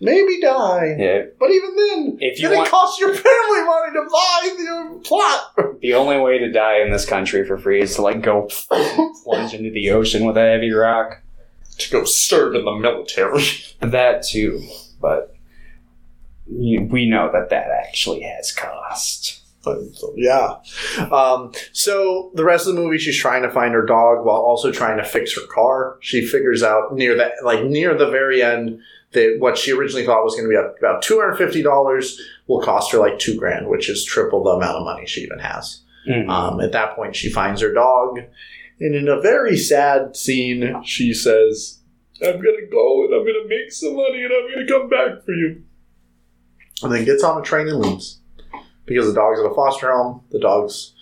maybe die. Yeah. But even then, If you then want- it costs your family money to buy the uh, plot. The only way to die in this country for free is to like go plunge into the ocean with a heavy rock. to go serve in the military. That too, but we know that that actually has cost. But, yeah. Um, so the rest of the movie, she's trying to find her dog while also trying to fix her car. She figures out near that, like near the very end, that what she originally thought was going to be about two hundred fifty dollars will cost her like two grand, which is triple the amount of money she even has. Um, at that point, she finds her dog, and in a very sad scene, she says, "I'm gonna go and I'm gonna make some money and I'm gonna come back for you." And then gets on a train and leaves because the dog's at a foster home. The dog's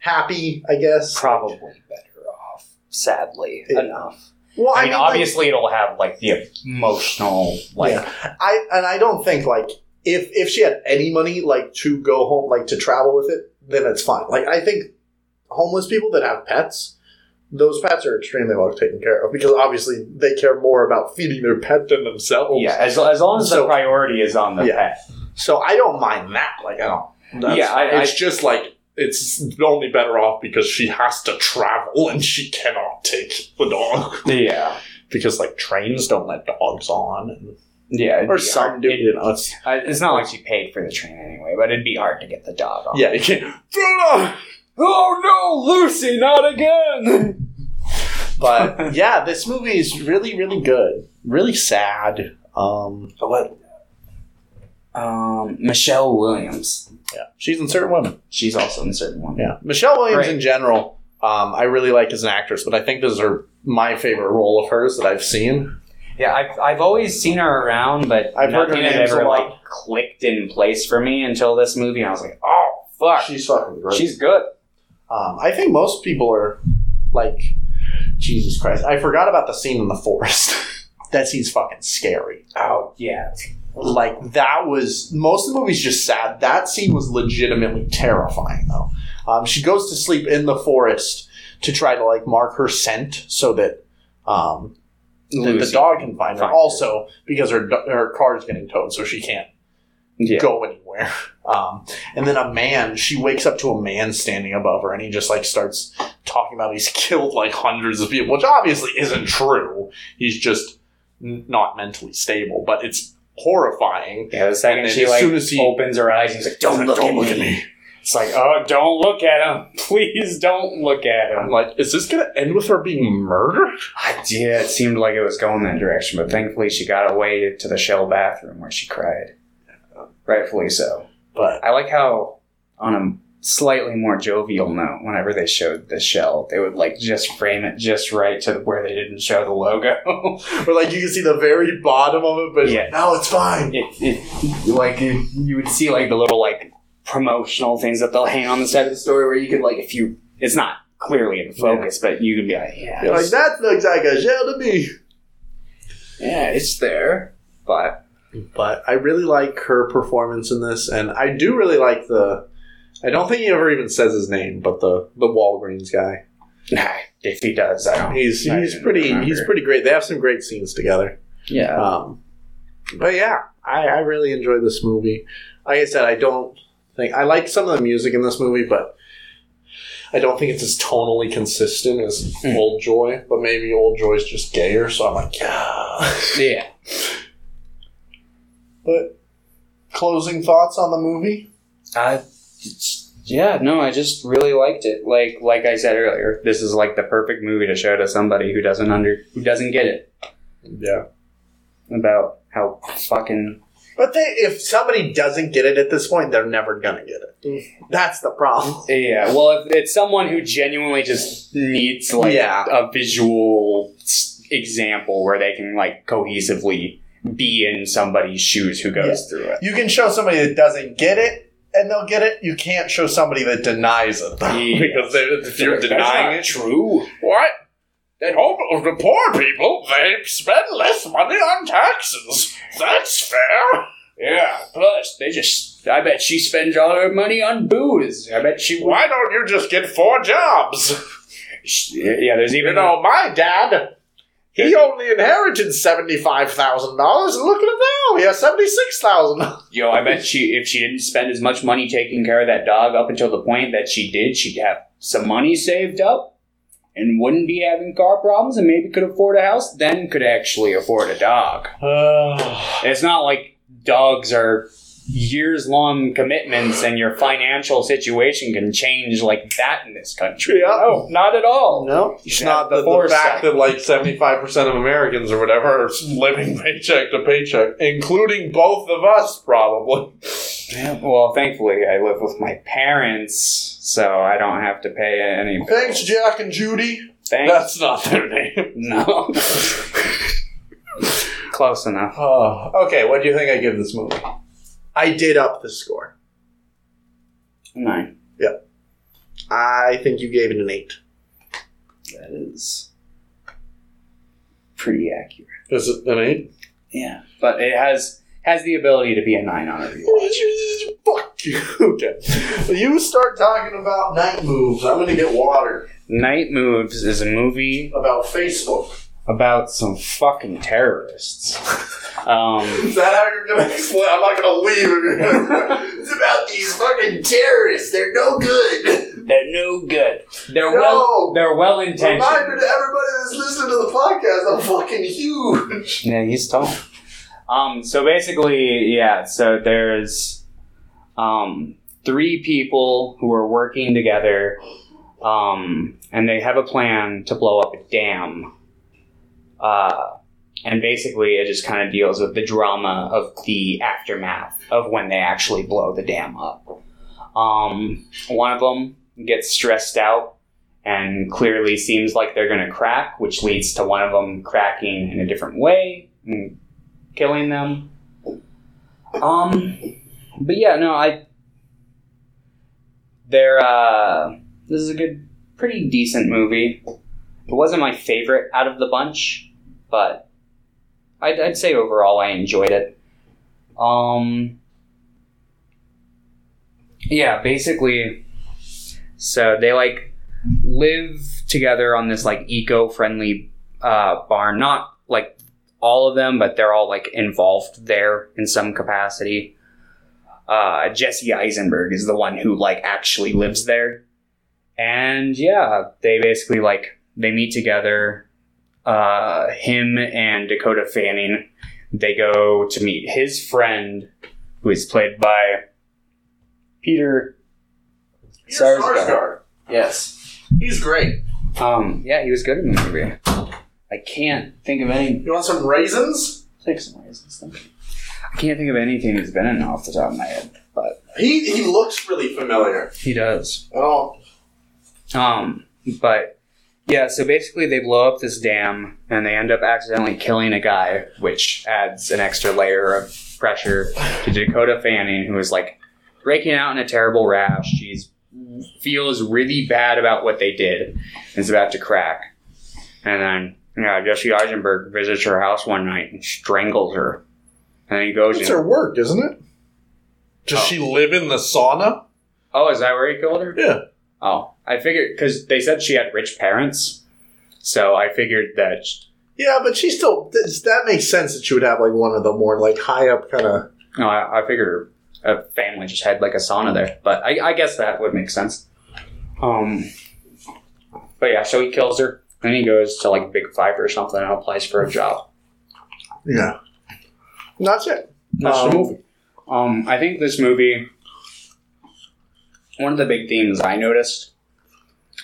happy, I guess. Probably better off, sadly It- enough. Well, I mean, like, obviously, it'll have like the emotional, like, Yeah. I and I don't think like if if she had any money like to go home like to travel with it, then it's fine. Like I think homeless people that have pets, those pets are extremely well taken care of because obviously they care more about feeding their pet than themselves. yeah, as, as long as So- the priority is on the Yeah. pet. So I don't mind that. Like I don't. that's Yeah, I-. It's just like it's only better off because she has to travel and she cannot take the dog Yeah, because like trains don't let dogs on. And, yeah, or some hard. do. It- You know, it's uh, it's not like she paid for the train anyway, but it'd be hard to get the dog on. yeah. You can't. Oh no, Lucy, not again! But yeah, this movie is really really good. really sad. Um, What? Um, Michelle Williams. yeah, she's in certain women. She's also in certain one. Yeah, Michelle Williams Great. in general, um, I really like as an actress, but I think this is her my favorite role of hers that I've seen. Yeah, I've, I've always seen her around, but I've heard her nothing had ever like clicked in place for me until this movie. And I was like, oh fuck, She's fucking great. she's good. Um, I think most people are like, Jesus Christ! I forgot about the scene in the forest. that scene's fucking scary. Oh yeah, Like that was most of the movie's just sad. That scene was legitimately terrifying though. Um, she goes to sleep in the forest to try to like mark her scent so that um, the, the dog can find her. Find her. Also, because her her car is getting towed, so she can't Yeah. go anywhere. Um, and then a man, she wakes up to a man standing above her, and he just like starts talking about he's killed like hundreds of people, which obviously isn't true. He's just n- not mentally stable, but it's horrifying. Yeah, the second And she as like soon as he- opens her eyes, he's like, "Don't, look, at, me. It's like, "Oh, don't look at him! Please, don't look at I'm him." like, is this gonna end with her being murdered? I, yeah, it seemed like it was going that direction, but thankfully she got away to the shell bathroom where she cried. Rightfully so. But I like how, on a slightly more jovial note, whenever they showed the shell, they would like just frame it just right to where they didn't show the logo. or like you can see the very bottom of it, but Yeah. no, it's fine. it, it like it, you would see like the little like promotional things that they'll hang on the side of the story where you could like if you it's not clearly in focus, but you could be like, yeah, You're like that looks like a shell to me. yeah, it's there, but but I really like her performance in this, and I do really like the. I don't think he ever even says his name, but the the Walgreens guy. nah, if he does, I don't. He's I he's pretty remember. he's pretty great. They have some great scenes together. yeah. Um, but yeah, I, I really enjoyed this movie. Like I said, I don't think I like some of the music in this movie, but I don't think it's as tonally consistent as Mm. Old Joy. But maybe Old Joy's just gayer, so I'm like, yeah. yeah. But closing thoughts on the movie? I, yeah, no, I just really liked it. Like, like I said earlier, this is like the perfect movie to show to somebody who doesn't under, who doesn't get it Yeah. about how fucking. But they, if somebody doesn't get it at this point, they're never gonna get it. Mm. That's the problem. Yeah, well, if it's someone who genuinely just needs like Yeah. a visual example where they can like cohesively be in somebody's shoes who goes through it. You can show somebody that doesn't get it, and they'll get it. You can't show somebody that denies it. Yeah. Because they, if you're That's denying it, true. what? That home, the poor people, they spend less money on taxes. That's fair. Yeah. Plus, they just. I bet she spends all her money on booze. I bet she. Why don't you just get four jobs? Yeah, there's even You know, my dad, he only inherited seventy-five thousand dollars, and look at him now. He has seventy-six thousand. Yo, I bet she if she didn't spend as much money taking care of that dog up until the point that she did, she'd have some money saved up and wouldn't be having car problems and maybe could afford a house, then could actually afford a dog. It's not like dogs are years long commitments and your financial situation can change like that in this country. Yeah. No, not at all. no, It's not the the, the fact that like seventy-five percent of Americans or whatever are living paycheck to paycheck, including both of us, probably. Yeah, well, thankfully, I live with my parents, so I don't have to pay any. Thanks, Jack and Judy. Thanks. That's not their name. No. Close enough. Oh, okay. What do you think I give this movie? I did up the score. Nine. I think you gave it an eight. That is pretty accurate. Is it an eight? Yeah, but it has has the ability to be a nine on a rewatch. Fuck you. Okay. You start talking about night moves. I'm gonna get water. Night Moves is a movie About Facebook. About some fucking terrorists. Um, Is that how you're gonna explain? I'm not gonna leave if you're gonna. it's about these fucking terrorists. They're no good. they're no good. They're No. well. They're well intentioned. Reminder to everybody that's listening to the podcast, I'm fucking huge. Yeah, he's tall. Um, so basically, yeah, so there's um, three people who are working together, um, and they have a plan to blow up a dam. Uh, and basically it just kind of deals with the drama of the aftermath of when they actually blow the dam up. Um, one of them gets stressed out and clearly seems like they're going to crack, which leads to one of them cracking in a different way and killing them. Um, but yeah, no, I. They're uh, this is a good, pretty decent movie. It wasn't my favorite out of the bunch, but I'd, I'd say overall I enjoyed it. Um, yeah, basically, so they like live together on this like eco-friendly uh, barn. Not like all of them, but they're all like involved there in some capacity. Uh, Jesse Eisenberg is the one who like actually lives there, and yeah, they basically like they meet together. Uh, him and Dakota Fanning, they go to meet his friend, who is played by Peter Sarsgaard. Yes. He's great. Um, yeah, he was good in the movie. I can't think of any. You want some raisins? Take some raisins. Thank you. I can't think of anything he's been in off the top of my head, but He he looks really familiar. he does. Oh, Um, but yeah, so basically they blow up this dam and they end up accidentally killing a guy, which adds an extra layer of pressure to Dakota Fanning, who is like breaking out in a terrible rash. She's feels really bad about what they did and is about to crack. And then yeah, Jesse Eisenberg visits her house one night and strangles her. And then he goes it's her work, isn't it? Does oh. she live in the sauna? Oh, is that where he killed her? Yeah. Oh, I figured because they said she had rich parents, so I figured that. Yeah, but she still th- that makes sense that she would have like one of the more like high up kind of. No, I, I figured a family just had like a sauna there, but I, I guess that would make sense. Um, but yeah, so he kills her, then he goes to like Big Five or something and applies for a job. Yeah, that's it. That's Um, the movie. Um, I think this movie. One of the big themes I noticed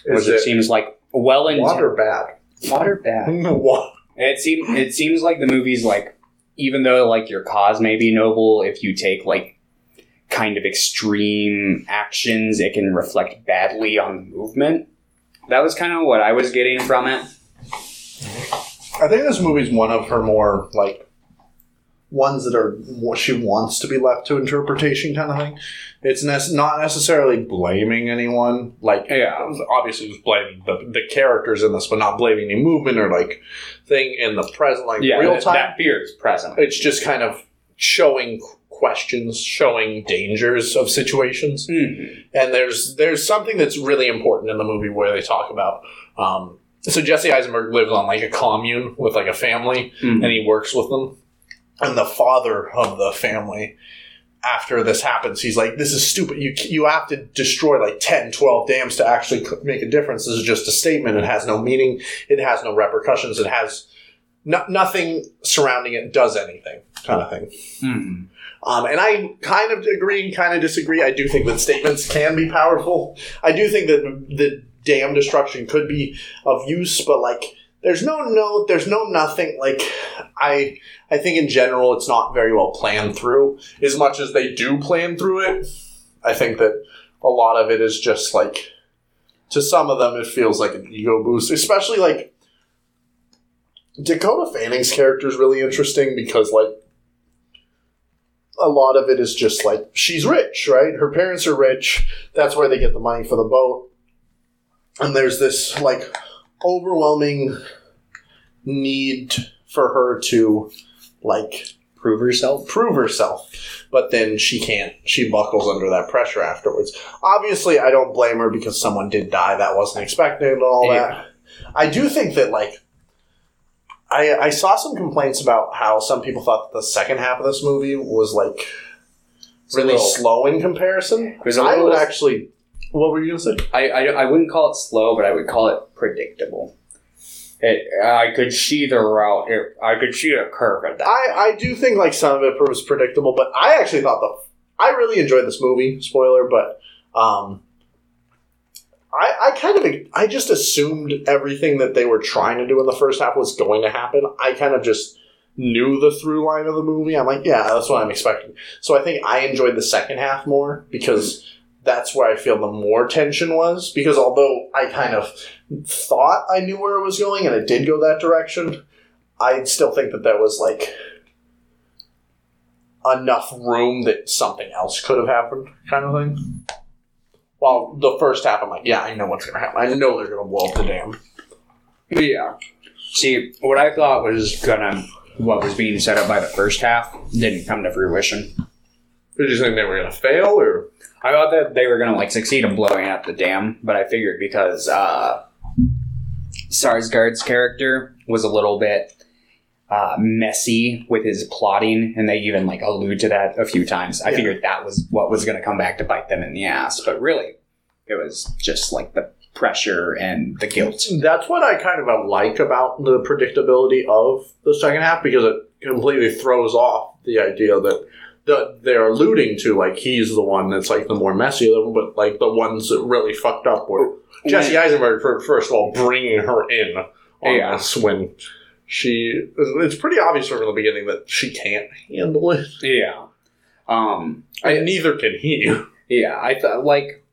was Is it, it seems like well into water bad? water bad. It seems it seems like the movie's like even though like your cause may be noble, if you take like kind of extreme actions, it can reflect badly on the movement. That was kind of what I was getting from it. I think this movie's one of her more like ones that are what she wants to be left to interpretation kind of thing. It's ne- not necessarily blaming anyone. Like Yeah. Obviously, was blaming the, the characters in this, but not blaming any movement or like thing in the present, like Yeah, real time. that fear is present. it's just kind of showing questions, showing dangers of situations. Mhm. and there's there's something that's really important in the movie where they talk about um, so Jesse Eisenberg lives on like a commune with like a family Mhm. and he works with them and the father of the family after this happens. He's like this is stupid. You you have to destroy like 10 12 dams to actually make a difference. This is just a statement. It has no meaning. It has no repercussions. It has no, nothing surrounding it does anything kind of thing. Mhm. um, and I kind of agree and kind of disagree. I do think that statements can be powerful. I do think that the dam destruction could be of use, but like, there's no note, there's no nothing. Like, I, I think in general, it's not very well planned through. As much as they do plan through it, I think that a lot of it is just like, to some of them, it feels like an ego boost, especially like. Dakota Fanning's character is really interesting because, like, a lot of it is just like she's rich, right? Her parents are rich. That's where they get the money for the boat. And there's this like overwhelming need for her to like Prove herself. prove herself. But then she can't. She buckles under that pressure afterwards. Obviously, I don't blame her because someone did die. That wasn't expected and all Yeah. that. I do think that like I, I saw some complaints about how some people thought that the second half of this movie was like really Slow. in comparison. I would actually. What were you gonna say? I, I, I wouldn't call it slow, but I would call it predictable. It, I could see the route. It, I could see a curve at that. I, I do think like some of it was predictable, but I actually thought the I really enjoyed this movie. Spoiler, but um, I I kind of I just assumed everything that they were trying to do in the first half was going to happen. I kind of just knew the through line of the movie, I'm like, yeah, that's what I'm expecting. So I think I enjoyed the second half more because that's where I feel the more tension was. Because although I kind of thought I knew where it was going and it did go that direction, I still think that there was like enough room that something else could have happened, kind of thing. While the first half, I'm like, yeah, I know what's going to happen. I know they're going to blow up the dam. Yeah. See, what I thought was gonna, what was being set up by the first half, didn't come to fruition. Did you think they were going to fail, or I thought that they were gonna like succeed in blowing up the dam, but I figured because uh, Sarsgaard's character was a little bit uh, messy with his plotting, and they even like allude to that a few times. I Yeah. figured that was what was gonna come back to bite them in the ass, but really, it was just like the pressure and the guilt. That's what I kind of like about the predictability of the second half because it completely throws off the idea that the, they're alluding to like he's the one that's like the more messy of them, but like the ones that really fucked up were Jesse Eisenberg for first of all bringing her in on Yeah. this when she it's pretty obvious from the beginning that she can't handle it, Yeah. Um, and neither can he. Yeah, I thought like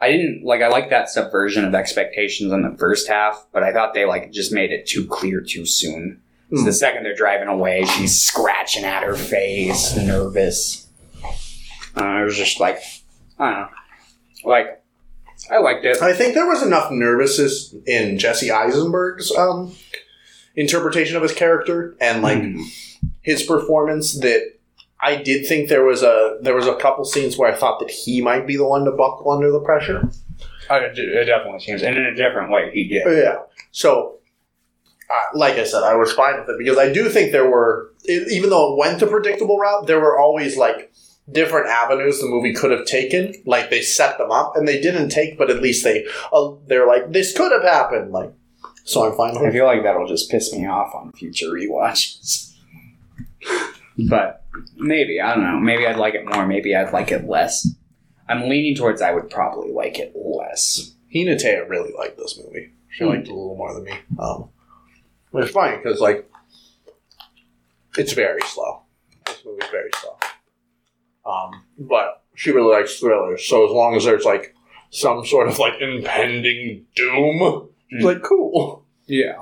I didn't like I like that subversion of expectations in the first half, but I thought they like just made it too clear too soon. So Hmm. the second they're driving away, she's scratching at her face, nervous. Uh, I was just like, I don't know, like I liked it. I think there was enough nervousness in Jesse Eisenberg's um, interpretation of his character and like Hmm. his performance that I did think there was a there was a couple scenes where I thought that he might be the one to buckle under the pressure. Oh, it definitely seems, and in a different way, he did. Yeah. So, uh, like I said, I was fine with it because I do think there were, even though it went the predictable route, there were always like different avenues the movie could have taken. Like they set them up and they didn't take, but at least they uh, they're like this could have happened. Like, so I'm fine with I feel like that'll just piss me off on future rewatches. but maybe I don't know. Maybe I'd like it more. Maybe I'd like it less. I'm leaning towards I would probably like it less. Hinata really liked this movie. She liked it a little more than me. Um, but it's funny because like it's very slow. This movie's very slow. Um, but she really likes thrillers. So as long as there's like some sort of like impending doom, she's like cool. Yeah.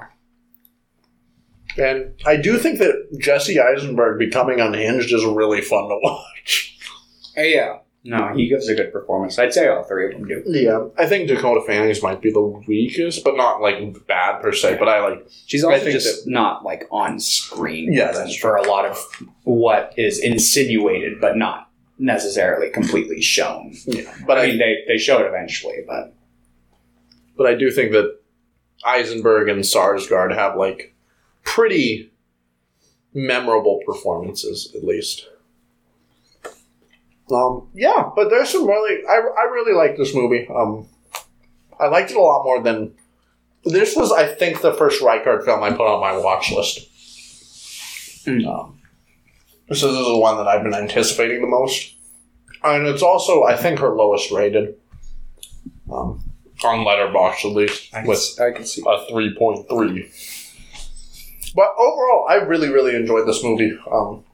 And I do think that Jesse Eisenberg becoming unhinged is really fun to watch. Yeah. No, he gives a good performance. I'd say all three of them do. Yeah, I think Dakota Fanning's might be the weakest, but not like bad per se. But I like She's also just not like on screen. Yeah, that's for a lot of what is insinuated, but not necessarily completely shown. yeah, But but I I mean, they they show it eventually, but but I do think that Eisenberg and Sarsgaard have like pretty memorable performances, at least. Um, yeah, but there's some really I, I really like this movie. Um, I liked it a lot more than this was. I think the first Reichardt film I put on my watch list. Mm. Um, this is the one that I've been anticipating the most, and it's also I think her lowest rated. Um, on Letterboxd at least, I can, with I can see. a three point three. But overall, I really, really enjoyed this movie. Um,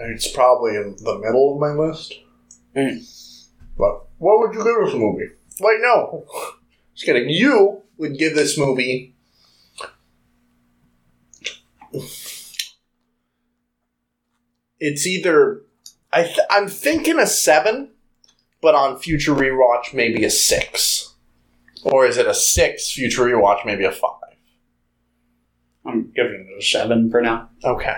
it's probably in the middle of my list. Mm. But what would you give this movie? Wait, no. Just kidding. You would give this movie. It's either I th- I'm thinking a seven, but on future rewatch maybe a six. Or is it a six future rewatch, maybe a five? I'm giving it a seven for now. Okay.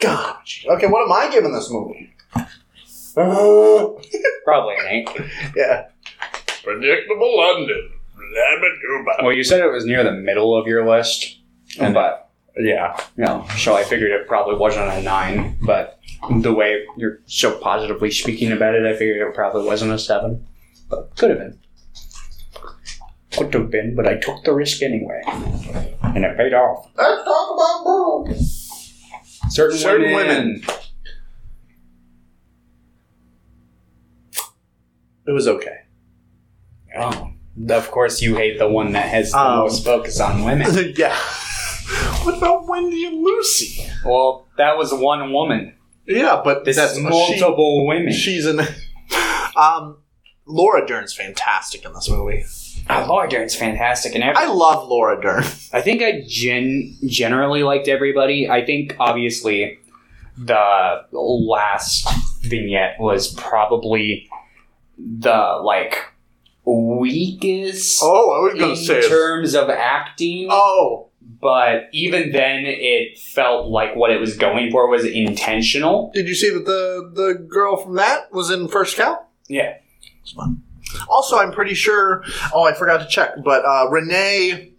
God. Okay, what am I giving this movie? Uh, Probably an eight. yeah. Predictable London. Well, you said it was near the middle of your list, and but Yeah. you know, so I figured it probably wasn't a nine. But the way you're so positively speaking about it, I figured it probably wasn't a seven, but could have been. Could have been, but I took the risk anyway, and it paid off. Let's talk about boobs. Certain, Certain women. It was okay. Oh, of course, you hate the one that has the Um, most focus on women. yeah. What about Wendy and Lucy? Well, that was one woman. Yeah, but This that's is multiple women. She's in. um, Laura Dern's fantastic in this movie. Oh, Laura Dern's fantastic, and every, I love Laura Dern. I think I gen generally liked everybody. I think obviously the last vignette was probably the like weakest Oh, I was in gonna say. in terms of acting. Oh, But even then, it felt like what it was going for was intentional. did you see that the the girl from that was in First Cow? Yeah. It's fun. Also, I'm pretty sure. Oh, I forgot to check, but uh, Renee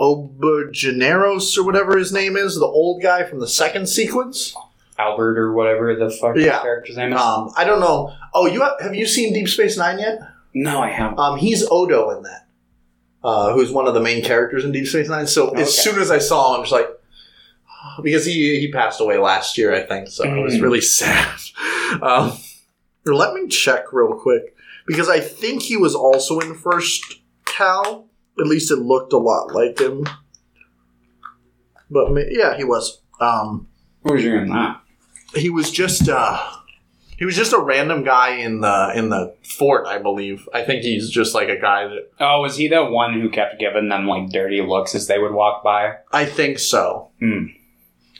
Auberjoneros or whatever his name is, the old guy from the second sequence. Albert or whatever the fuck Yeah. his character's name is. Um, I don't know. Oh, you have, have you seen Deep Space Nine yet? no, I haven't. Um, he's Odo in that, uh, who's one of the main characters in Deep Space Nine. So Okay. as soon as I saw him, I'm just like, because he he passed away last year, I think. So it was Mm. really sad. Um, let me check real quick because I think he was also in First Cow. At least it looked a lot like him. But yeah, he was. Um, Who's doing that? he was just uh he was just a random guy in the in the fort i believe i think he's just like a guy that Oh, was he the one who kept giving them like dirty looks as they would walk by? i think so Hmm.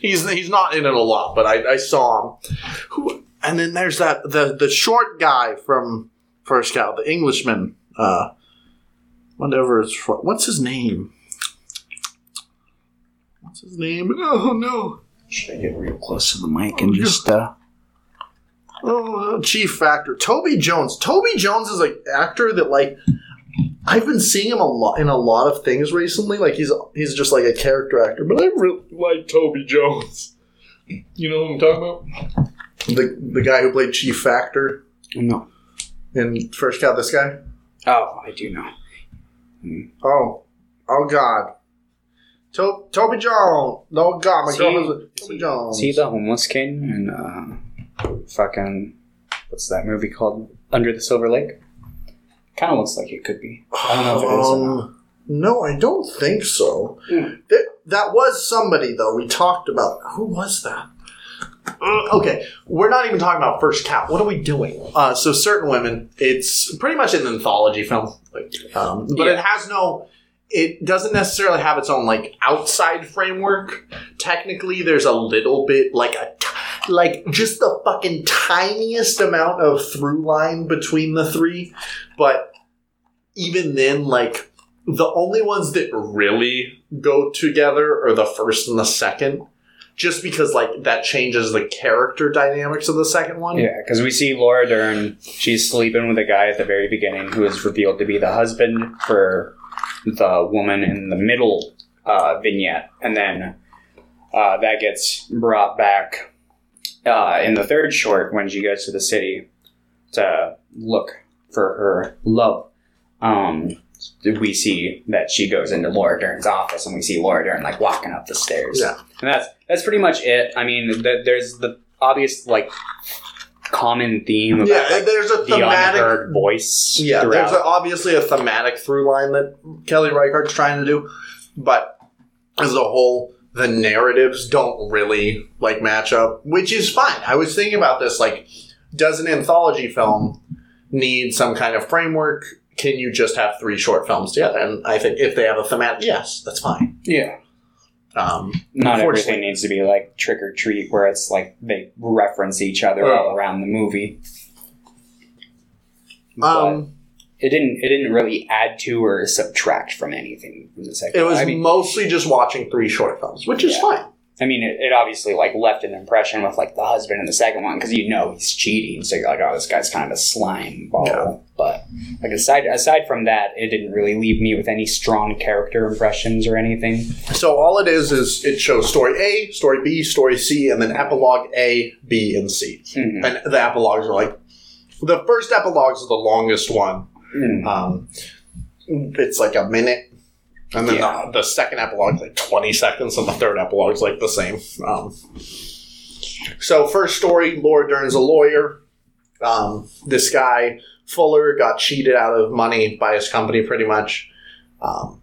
he's he's not in it a lot but i i saw him who and then there's that the the short guy from first cow the englishman uh whatever it's for what's his name what's his name oh no Should I get real close to the mic and just uh Oh, Chief Factor, Toby Jones. Toby Jones is an actor that like I've been seeing him a lot in a lot of things recently. Like he's he's just like a character actor, but I really like Toby Jones. You know what I'm talking about? The the guy who played Chief Factor no. In First Cow. This guy. Oh, I do know. Oh, oh God. To- Toby Jones. Oh God, my See- girlfriend's Toby Jones. See the homeless king and uh fucking what's that movie called? Under the Silver Lake? Kinda looks like it could be. I don't know if it is or not. Um, no, I don't think so. Hmm. That, that was somebody though. We talked about who was that? Uh, okay, we're not even talking about First Cat. What are we doing? Uh, so, certain women. It's pretty much an anthology film, like, um, but it has no. It doesn't necessarily have its own like outside framework. Technically, there's a little bit like a t- like just the fucking tiniest amount of through line between the three, but even then, like the only ones that really go together are the first and the second just because like that changes the character dynamics of the second one Yeah, because we see Laura Dern. She's sleeping with a guy at the very beginning who is revealed to be the husband for the woman in the middle uh, vignette, and then uh, that gets brought back uh, in the third short when she goes to the city to look for her love. Um, we see that she goes into Laura Dern's office, and we see Laura Dern like walking up the stairs. Yeah. and that's that's pretty much it. I mean, th- there's the obvious like common theme about yeah like, there's a thematic unheard voice. yeah throughout. there's a, obviously a thematic through line that kelly reichardt's trying to do but as a whole the narratives don't really like match up which is fine i was thinking about this like does an anthology film need some kind of framework can you just have three short films together and i think if they have a thematic yes that's fine yeah. um, Not Unfortunately. everything needs to be like trick or treat, where it's like they reference each other Yeah. all around the movie. But um, it didn't. It didn't really add to or subtract from anything from the second. it was I mean, mostly just watching three short films which is Yeah. fine I mean, it, it obviously like left an impression with like the husband in the second one because you know he's cheating, so you're like, oh, this guy's kind of a slime ball. Yeah. But like aside aside from that, it didn't really leave me with any strong character impressions or anything. So all it is is it shows story A, story B, story C, and then epilogue A, B, and C. Mhm. And the epilogues are like the first epilogues are the longest one. Mm. Um, it's like a minute, and then Yeah. the, the second epilogue is like twenty seconds, and the third epilogue is like the same. Um, so first story, Laura Dern's a lawyer. Um, this guy Fuller got cheated out of money by his company, pretty much. Um,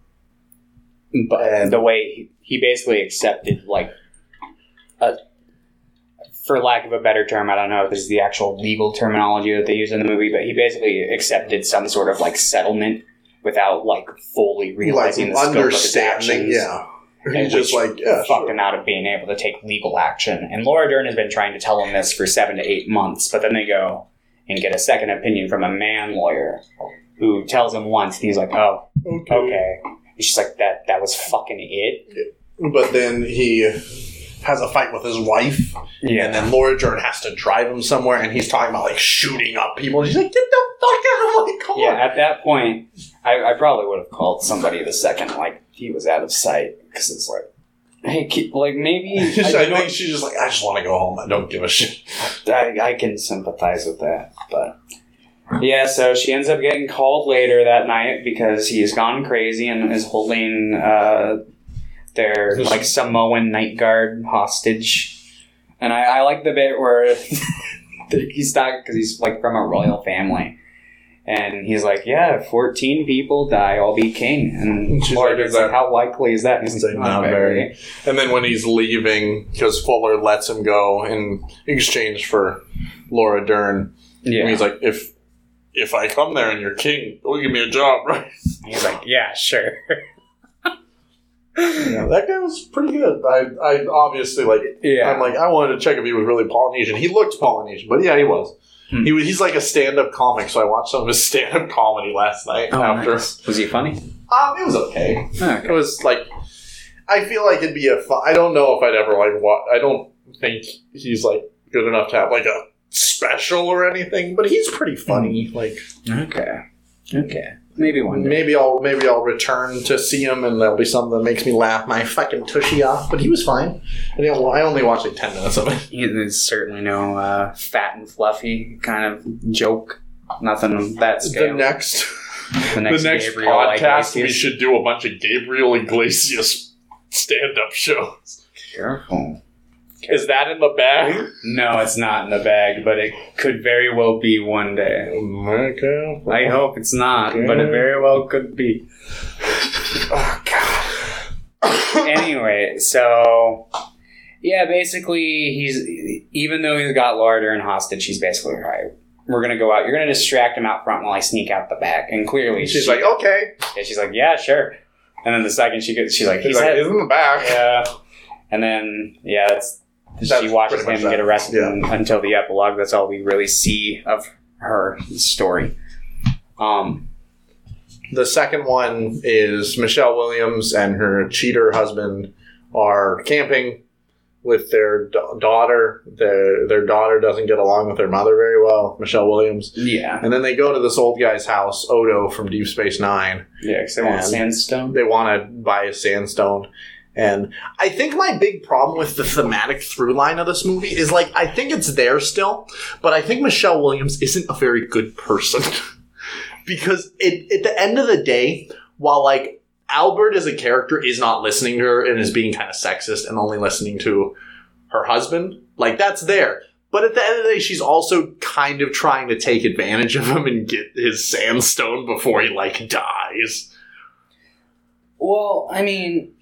But And- the way he, he basically accepted like a for lack of a better term, I don't know if this is the actual legal terminology that they use in the movie, but he basically accepted some sort of like settlement without like fully like realizing the scope of his understanding. actions. Yeah, And just like yeah, fucked sure. him out of being able to take legal action. And Laura Dern has been trying to tell him this for seven to eight months, but then they go and get a second opinion from a man lawyer who tells him once, and he's like, "Oh, okay. okay." And she's like, "That that was fucking it." But then he has a fight with his wife, and then Laura Dern has to drive him somewhere, and he's talking about like shooting up people. And he's like, "Get the fuck out of my car!" Yeah, at that point, I, I probably would have called somebody the second like he was out of sight because it's like, hey, keep, like maybe I, I, think she's just like, I just want to go home. I don't give a shit. I, I can sympathize with that, but yeah. So she ends up getting called later that night because he's gone crazy and is holding uh, their like Samoan night guard hostage. And I, I like the bit where he's not because he's like from a royal family. And he's like, "Yeah, fourteen people die, I'll be king." And She's Laura like, "Is like, "How likely is that?" And He's like, "Not very." And then when he's leaving, because Fuller lets him go in exchange for Laura Dern, Yeah, and he's like, if if I come there and you're king, you'll give me a job, right? he's like, "Yeah, sure." Yeah, that guy was pretty good. I, I obviously like. yeah, I'm like, I wanted to check if he was really Polynesian. He looked Polynesian, but yeah, he was. Hmm. He was. He's like a stand-up comic, so I watched some of his stand-up comedy last night. Oh, after, nice. was he funny? um, it was okay. Okay. It was like, I feel like it'd be a fun. I don't know if I'd ever like. What I don't think he's like good enough to have like a special or anything, but he's pretty funny. Like Okay. Okay. Maybe one day. maybe I'll maybe I'll return to see him, and there'll be something that makes me laugh my fucking tushy off. But he was fine. I didn't. I only watched like ten minutes of it. There's certainly no uh, fat and fluffy kind of joke. Nothing of that The scale. next. The next, the next Gabriel podcast, we should do a bunch of Gabriel Iglesias stand-up shows. Careful. Is that in the bag? No, it's not in the bag, but it could very well be one day. Okay. I hope it's not, but it very well could be. Oh God. anyway, so yeah, basically he's even though he's got Laura Dern hostage, he's basically all right. We're gonna go out. You're gonna distract him out front while I sneak out the back. And clearly, She's she- like, okay. yeah, she's like, yeah, sure. And then the second she gets, she's like, He's he's like, like, it's in the back. yeah. And then yeah, that's, That's she watches him much get arrested Yeah. until the epilogue. That's all we really see of her story. Um, The second one is Michelle Williams and her cheater husband are camping with their da- daughter. Their their daughter doesn't get along with their mother very well, Michelle Williams. yeah, And then they go to this old guy's house, Odo from Deep Space Nine. yeah, because they want sandstone. They want to buy a sandstone. And I think my big problem with the thematic through line of this movie is like, I think it's there still, but I think Michelle Williams isn't a very good person. because it, at the end of the day, while like Albert as a character is not listening to her and is being kind of sexist and only listening to her husband, like that's there. But at the end of the day, she's also kind of trying to take advantage of him and get his sandstone before he like dies. Well, I mean,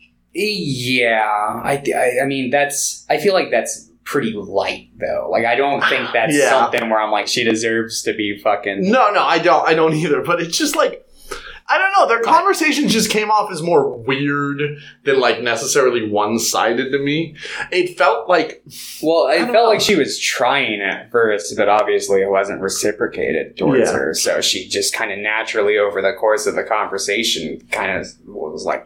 yeah, I, I, I mean, that's. I feel like that's pretty light, though. Like, I don't think that's Yeah. something where I'm like, she deserves to be fucking. No, no, I don't. I don't either. But it's just like I don't know. Their conversation just came off as more weird than like necessarily one sided to me. It felt like Well, I, I felt know. like she was trying at first, but obviously it wasn't reciprocated towards Yeah. her. So she just kind of naturally, over the course of the conversation, kind of was like,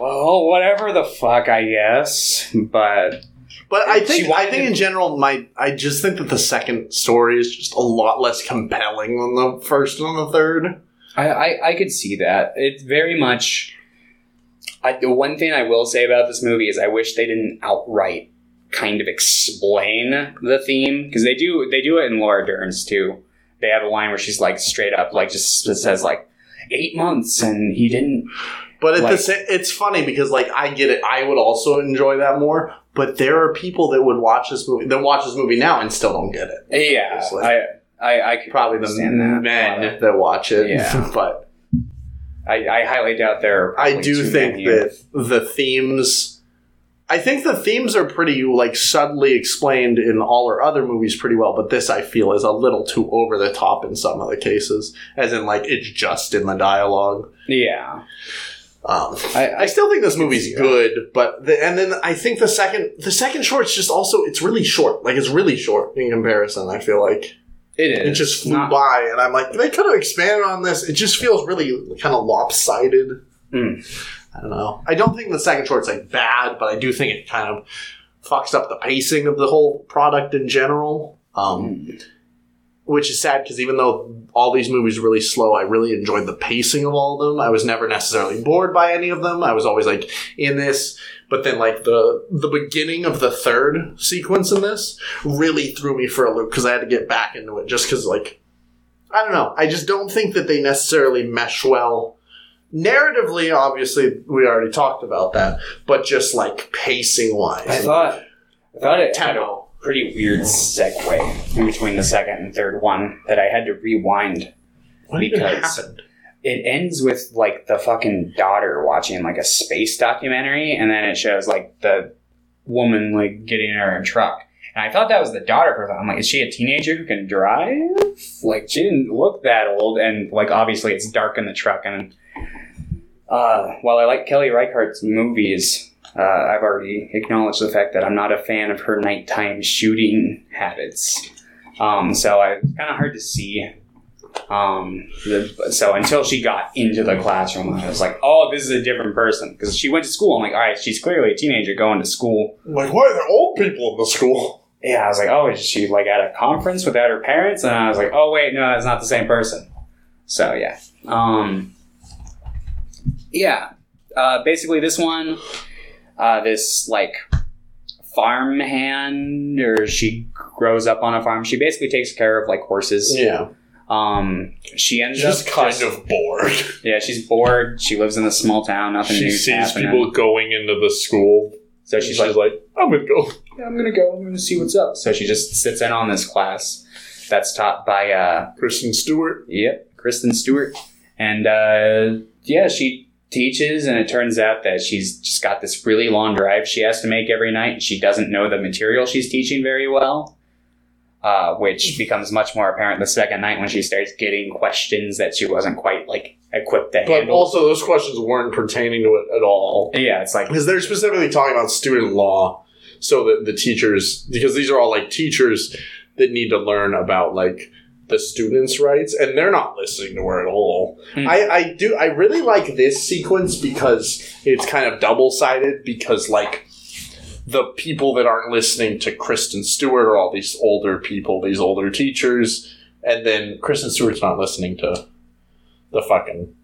"Well, whatever the fuck, I guess." But But I think I think in general, my I just think that the second story is just a lot less compelling than the first and the third. I, I, I could see that. It's very much. I, the one thing I will say about this movie is I wish they didn't outright kind of explain the theme because they do they do it in Laura Dern's too. They have a line where she's like straight up like just says like eight months and he didn't. But at the Like- sa- it's funny because like I get it. I would also enjoy that more. But there are people that would watch this movie that watch this movie now and still don't get it. Yeah, Obviously. I I I could Probably the understand that. men uh, that watch it. Yeah. but I, I highly doubt there. Are I do think many. that the themes. I think the themes are pretty like subtly explained in all our other movies pretty well, but this I feel is a little too over the top in some of the cases, as in like it's just in the dialogue. Yeah, Um, I, I still think this movie's good, but the, and then I think the second the second short's just also it's really short, like it's really short in comparison. I feel like it it is just flew Not- by, and I'm like they could have expanded on this. It just feels really kind of lopsided. Mm. I don't know. I don't think the second short's like bad, but I do think it kind of fucks up the pacing of the whole product in general. Um, Mm. Which is sad because even though all these movies are really slow, I really enjoyed the pacing of all of them. I was never necessarily bored by any of them. I was always like in this, but then like the the beginning of the third sequence in this really threw me for a loop because I had to get back into it just because like I don't know. I just don't think that they necessarily mesh well. Narratively, obviously, we already talked about that, but just like pacing wise, I thought I thought it tempo. Pretty weird segue in between the second and third one that I had to rewind. What because- happened? It ends with like the fucking daughter watching like a space documentary, and then it shows like the woman like getting in her truck. And I thought that was the daughter for I'm like, is she a teenager who can drive? Like she didn't look that old, and like obviously it's dark in the truck. And uh, while I like Kelly Reichardt's movies, uh, I've already acknowledged the fact that I'm not a fan of her nighttime shooting habits. Um, so I, it's kind of hard to see. Um, the, so until she got into the classroom, I was like, oh, this is a different person. Because she went to school. I'm like, all right, she's clearly a teenager going to school. Like, why are there old people in the school? Yeah, I was like, oh, is she like at a conference without her parents? And I was like, oh, wait, no, that's not the same person. So yeah. Um, yeah. Uh, basically, this one, uh, this like farm hand, or she grows up on a farm. She basically takes care of like horses. Yeah. Um, she ends Just up kind just- of bored. yeah. She's bored. She lives in a small town. Nothing She new's sees happening. people going into the school. so She's, she's like, like, I'm gonna go. "Yeah, I'm gonna go. I'm gonna see what's up. So she just sits in on this class that's taught by uh, Kristen Stewart. Yep, Kristen Stewart. And uh, yeah, she teaches, and it turns out that she's just got this really long drive she has to make every night, and she doesn't know the material she's teaching very well. Uh, which becomes much more apparent the second night when she starts getting questions that she wasn't quite like equipped to But handle. But also, those questions weren't pertaining to it at all. yeah, it's like Because they're specifically talking about student law, so that the teachers, because these are all like teachers that need to learn about like the students' rights, and they're not listening to her at all. Hmm. I, I do, I really like this sequence because it's kind of double sided, because like the people that aren't listening to Kristen Stewart are all these older people, these older teachers, and then Kristen Stewart's not listening to the fucking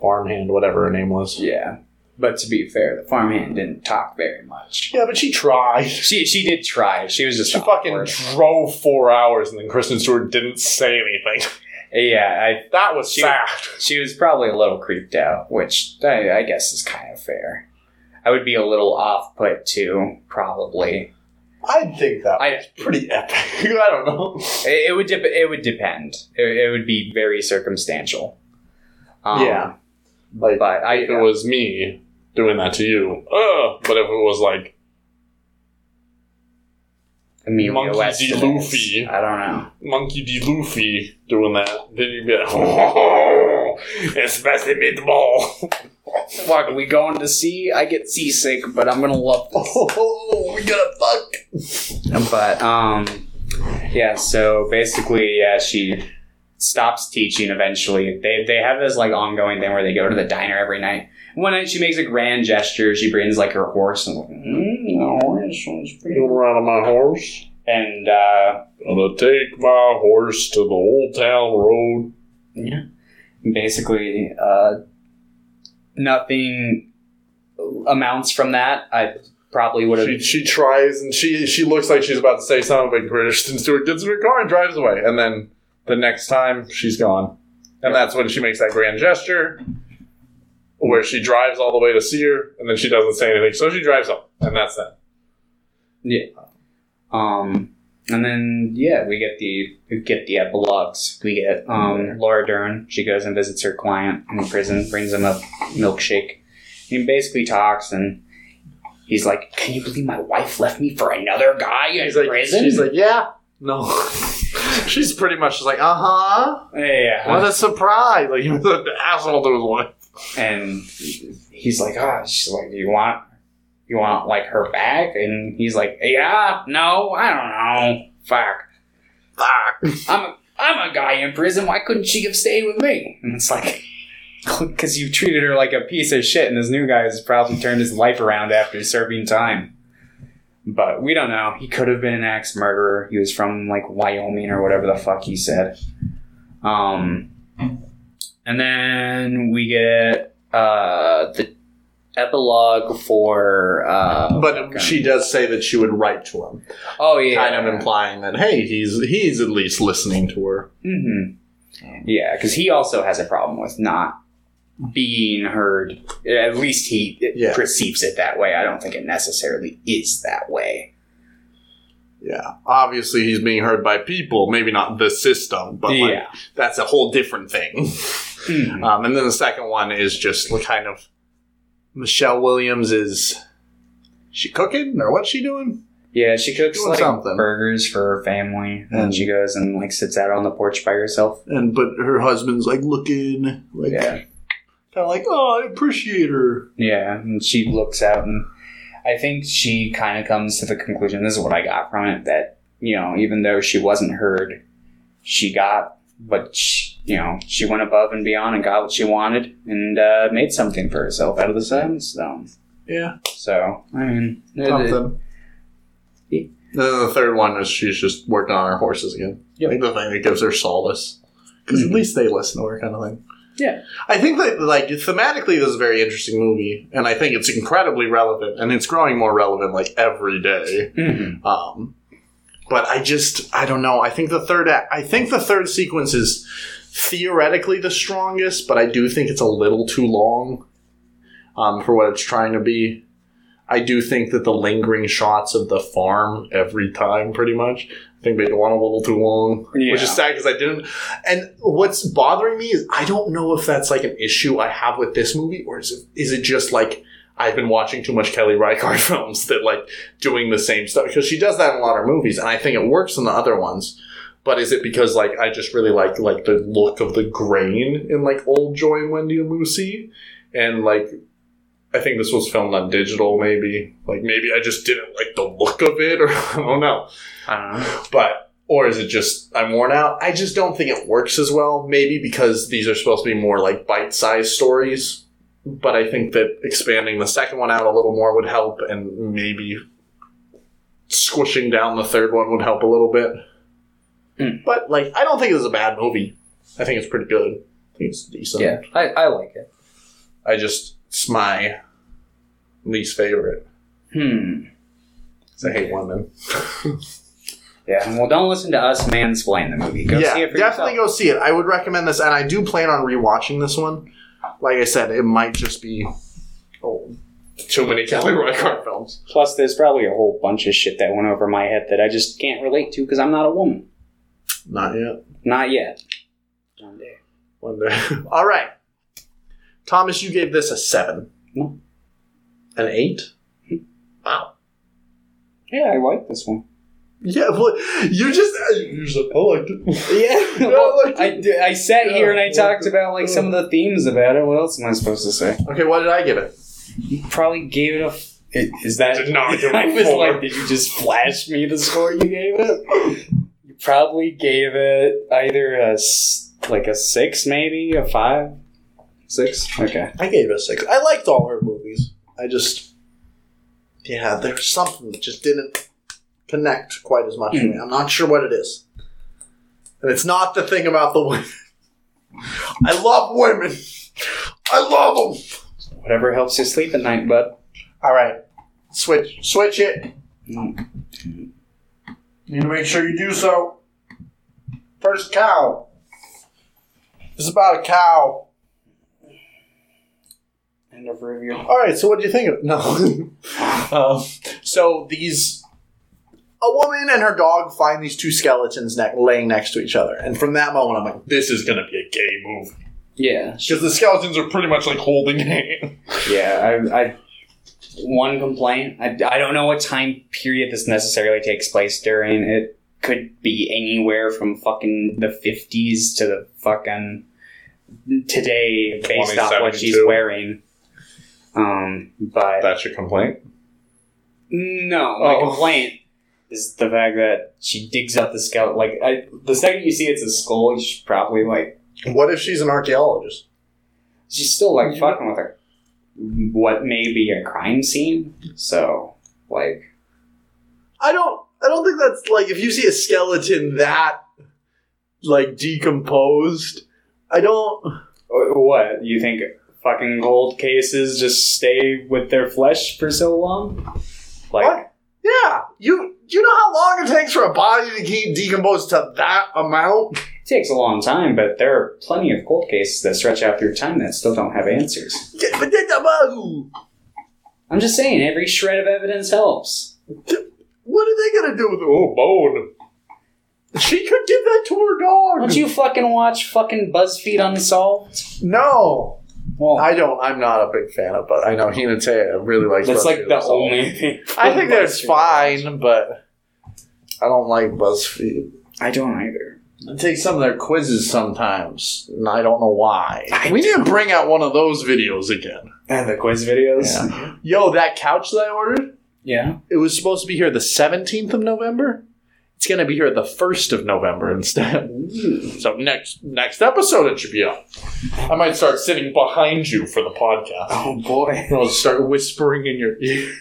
farmhand, whatever her name was. yeah. But to be fair, the farmhand didn't talk very much. Yeah, but she tried. She she did try. She was just She fucking awkward. drove four hours and then Kristen Stewart didn't say anything. yeah. I That was She- sad. She was probably a little creeped out, which I, I guess is kind of fair. I would be a little off put too, probably. I think that I was pretty epic. I don't know. it, it would dep it would depend. It, it would be very circumstantial. Um, Yeah. Like, but I If it was me doing that to you, ugh. But if it was like, Emilio Monkey D. Luffy. I don't know. Monkey D. Luffy doing that, then you'd be like, oh, especially meatball. Fuck, we going to sea? I get seasick, but I'm gonna love this. oh, we gotta fuck. But um, yeah. So basically, yeah, she stops teaching. Eventually, they they have this like ongoing thing where they go to the diner every night. One night, she makes a grand gesture. She brings like her horse and like, mm, the horse was pretty. Going around on my horse. And uh, Gonna take my horse to the old town road. yeah, basically, uh, nothing amounts from that. I probably would have. She, she tries and she she looks like she's about to say something, but Kristen Stewart gets in her car and drives away. And then the next time, she's gone. And that's when she makes that grand gesture where she drives all the way to see her and then she doesn't say anything. So she drives home. And that's that. Um, and then yeah, we get the we get the epilogues. We get um, Laura Dern. She goes and visits her client in prison, brings him a milkshake. He basically talks and he's like, "Can you believe my wife left me for another guy in He's like, prison?" she's like, yeah, no. she's pretty much just like, uh huh. "Yeah." What a surprise! Like he was an asshole to his wife. And he's like, "Oh, she's like, do you want, you want like her back?" And he's like, "Yeah, no, I don't know, fuck, Fuck. I'm a, I'm a guy in prison. Why couldn't she have stayed with me?" And it's like, because you treated her like a piece of shit, and this new guy has probably turned his life around after serving time. But we don't know. He could have been an axe murderer. He was from like Wyoming or whatever the fuck he said. Um, and then we get uh, the epilogue for. Uh, But she does say that she would write to him, oh yeah, kind of implying that hey, he's he's at least listening to her. hmm Yeah, because he also has a problem with not being heard. At least he Yeah. perceives it that way. I don't think it necessarily is that way. Yeah, obviously he's being heard by people, maybe not the system, but like, yeah. that's a whole different thing. Mhm. Um, and then the second one is just kind of Michelle Williams is she cooking or what's she doing? Yeah, she cooks like something. burgers for her family, and And- she goes and like sits out on the porch by herself. And but her husband's like looking like Yeah, kind of like oh I appreciate her. yeah, and she looks out, and I think she kind of comes to the conclusion. This is what I got from it that you know, even though she wasn't heard, she got what she, you know she went above and beyond and got what she wanted and uh, made something for herself out of the sandstone. Yeah, So I mean, it- it- something. Yeah. Then the third one is she's just working on her horses again. Yep. Like the thing that gives her solace because Mhm. at least they listen to her kind of thing. Yeah. I think that like thematically this is a very interesting movie, and I think it's incredibly relevant, and it's growing more relevant like every day. Mhm. Um, but I just I don't know. I think the third act, I think the third sequence is theoretically the strongest, but I do think it's a little too long um, for what it's trying to be. I do think that the lingering shots of the farm every time, pretty much, I think they go on a little too long, which is sad because I didn't. And what's bothering me is I don't know if that's like an issue I have with this movie, or is it is it just like I've been watching too much Kelly Reichardt films that like doing the same stuff because she does that in a lot of movies, and I think it works in the other ones. But is it because like I just really like like the look of the grain in like old Joy and Wendy and Lucy, and like I think this was filmed on digital, maybe like maybe I just didn't like the look of it, or I don't know. I don't know. But or is it just I'm worn out? I just don't think it works as well. Maybe because these are supposed to be more like bite-sized stories. But I think that expanding the second one out a little more would help, and maybe squishing down the third one would help a little bit. Hmm. But like, I don't think it's a bad movie. I think it's pretty good. I think it's decent. Yeah, I, I like it. I just it's my least favorite. Hmm. I hate women. Yeah. Well, don't listen to us mansplain the movie. Go yeah, see it for definitely yourself. go see it. I would recommend this, and I do plan on rewatching this one. Like I said, it might just be oh, too many Kelly Reichardt films. Plus, there's probably a whole bunch of shit that went over my head that I just can't relate to because I'm not a woman. Not yet. Not yet. One day. One day. All right, Thomas, you gave this a seven. No. An eight. Hmm. Wow. Yeah, I like this one. Yeah, well, you just you just I liked it. Yeah, Yeah, I liked I, it. d- I sat Yeah, here and I I talked it. about like some of the themes about it. What else am I supposed to say? Okay, what did I give it? You probably gave it a. F- it- is that? Did not give it I was four. like, did you just flash me the score you gave it? You probably gave it either a like a six, maybe a five, six. Okay. I gave it a six. I liked all her movies. I just, yeah, there's something that just didn't connect quite as much for me. I'm not sure what it is. And it's not the thing about the women. I love women. I love them. Whatever helps you sleep at night, bud. All right, switch, switch it. Mm. Need to make sure you do so. First cow. This is about a cow. End of review. All right, so what do you think of it? No. um, so these a woman and her dog find these two skeletons ne- laying next to each other, and from that moment, I'm like, This is gonna be a gay movie Yeah, because the skeletons are pretty much like holding hands. yeah. I, I one complaint. I, I don't know what time period this necessarily takes place during. It could be anywhere from fucking the fifties to the fucking today, based off what she's wearing. Um, but That's your complaint. No, my Oh. complaint is the fact that she digs up the skeleton. Like, I, the second you see it's a skull, you should probably like. "What if she's an archaeologist?" She's still like fucking with her. What may be a crime scene. So, like, I don't. I don't think that's like if you see a skeleton that like decomposed. I don't. what you think? Fucking gold cases just stay with their flesh for so long. Like, What? Yeah, you. Do you know how long it takes for a body to keep decomposed to that amount? it takes a long time, but there are plenty of cold cases that stretch out through time that still don't have answers. Yeah, but then- I'm just saying, every shred of evidence helps. What are they gonna do with it? Oh, bone. She could give that to her dog. Don't you fucking watch fucking BuzzFeed Unsolved? No, Well, I don't. I'm not a big fan of, but I know Hinata really likes. that's like the Unsolved. only thing. I think that's BuzzFeed. fine, but I don't like BuzzFeed. I don't either. I take some of their quizzes sometimes, and I don't know why. I we need to bring out one of those videos again. And the quiz videos. Yeah. Yo, that couch that I ordered, Yeah. it was supposed to be here the 17th of November. It's going to be here the 1st of November instead. So next next episode it should be up. I might start sitting behind you for the podcast. Oh boy. I'll start whispering in your ear.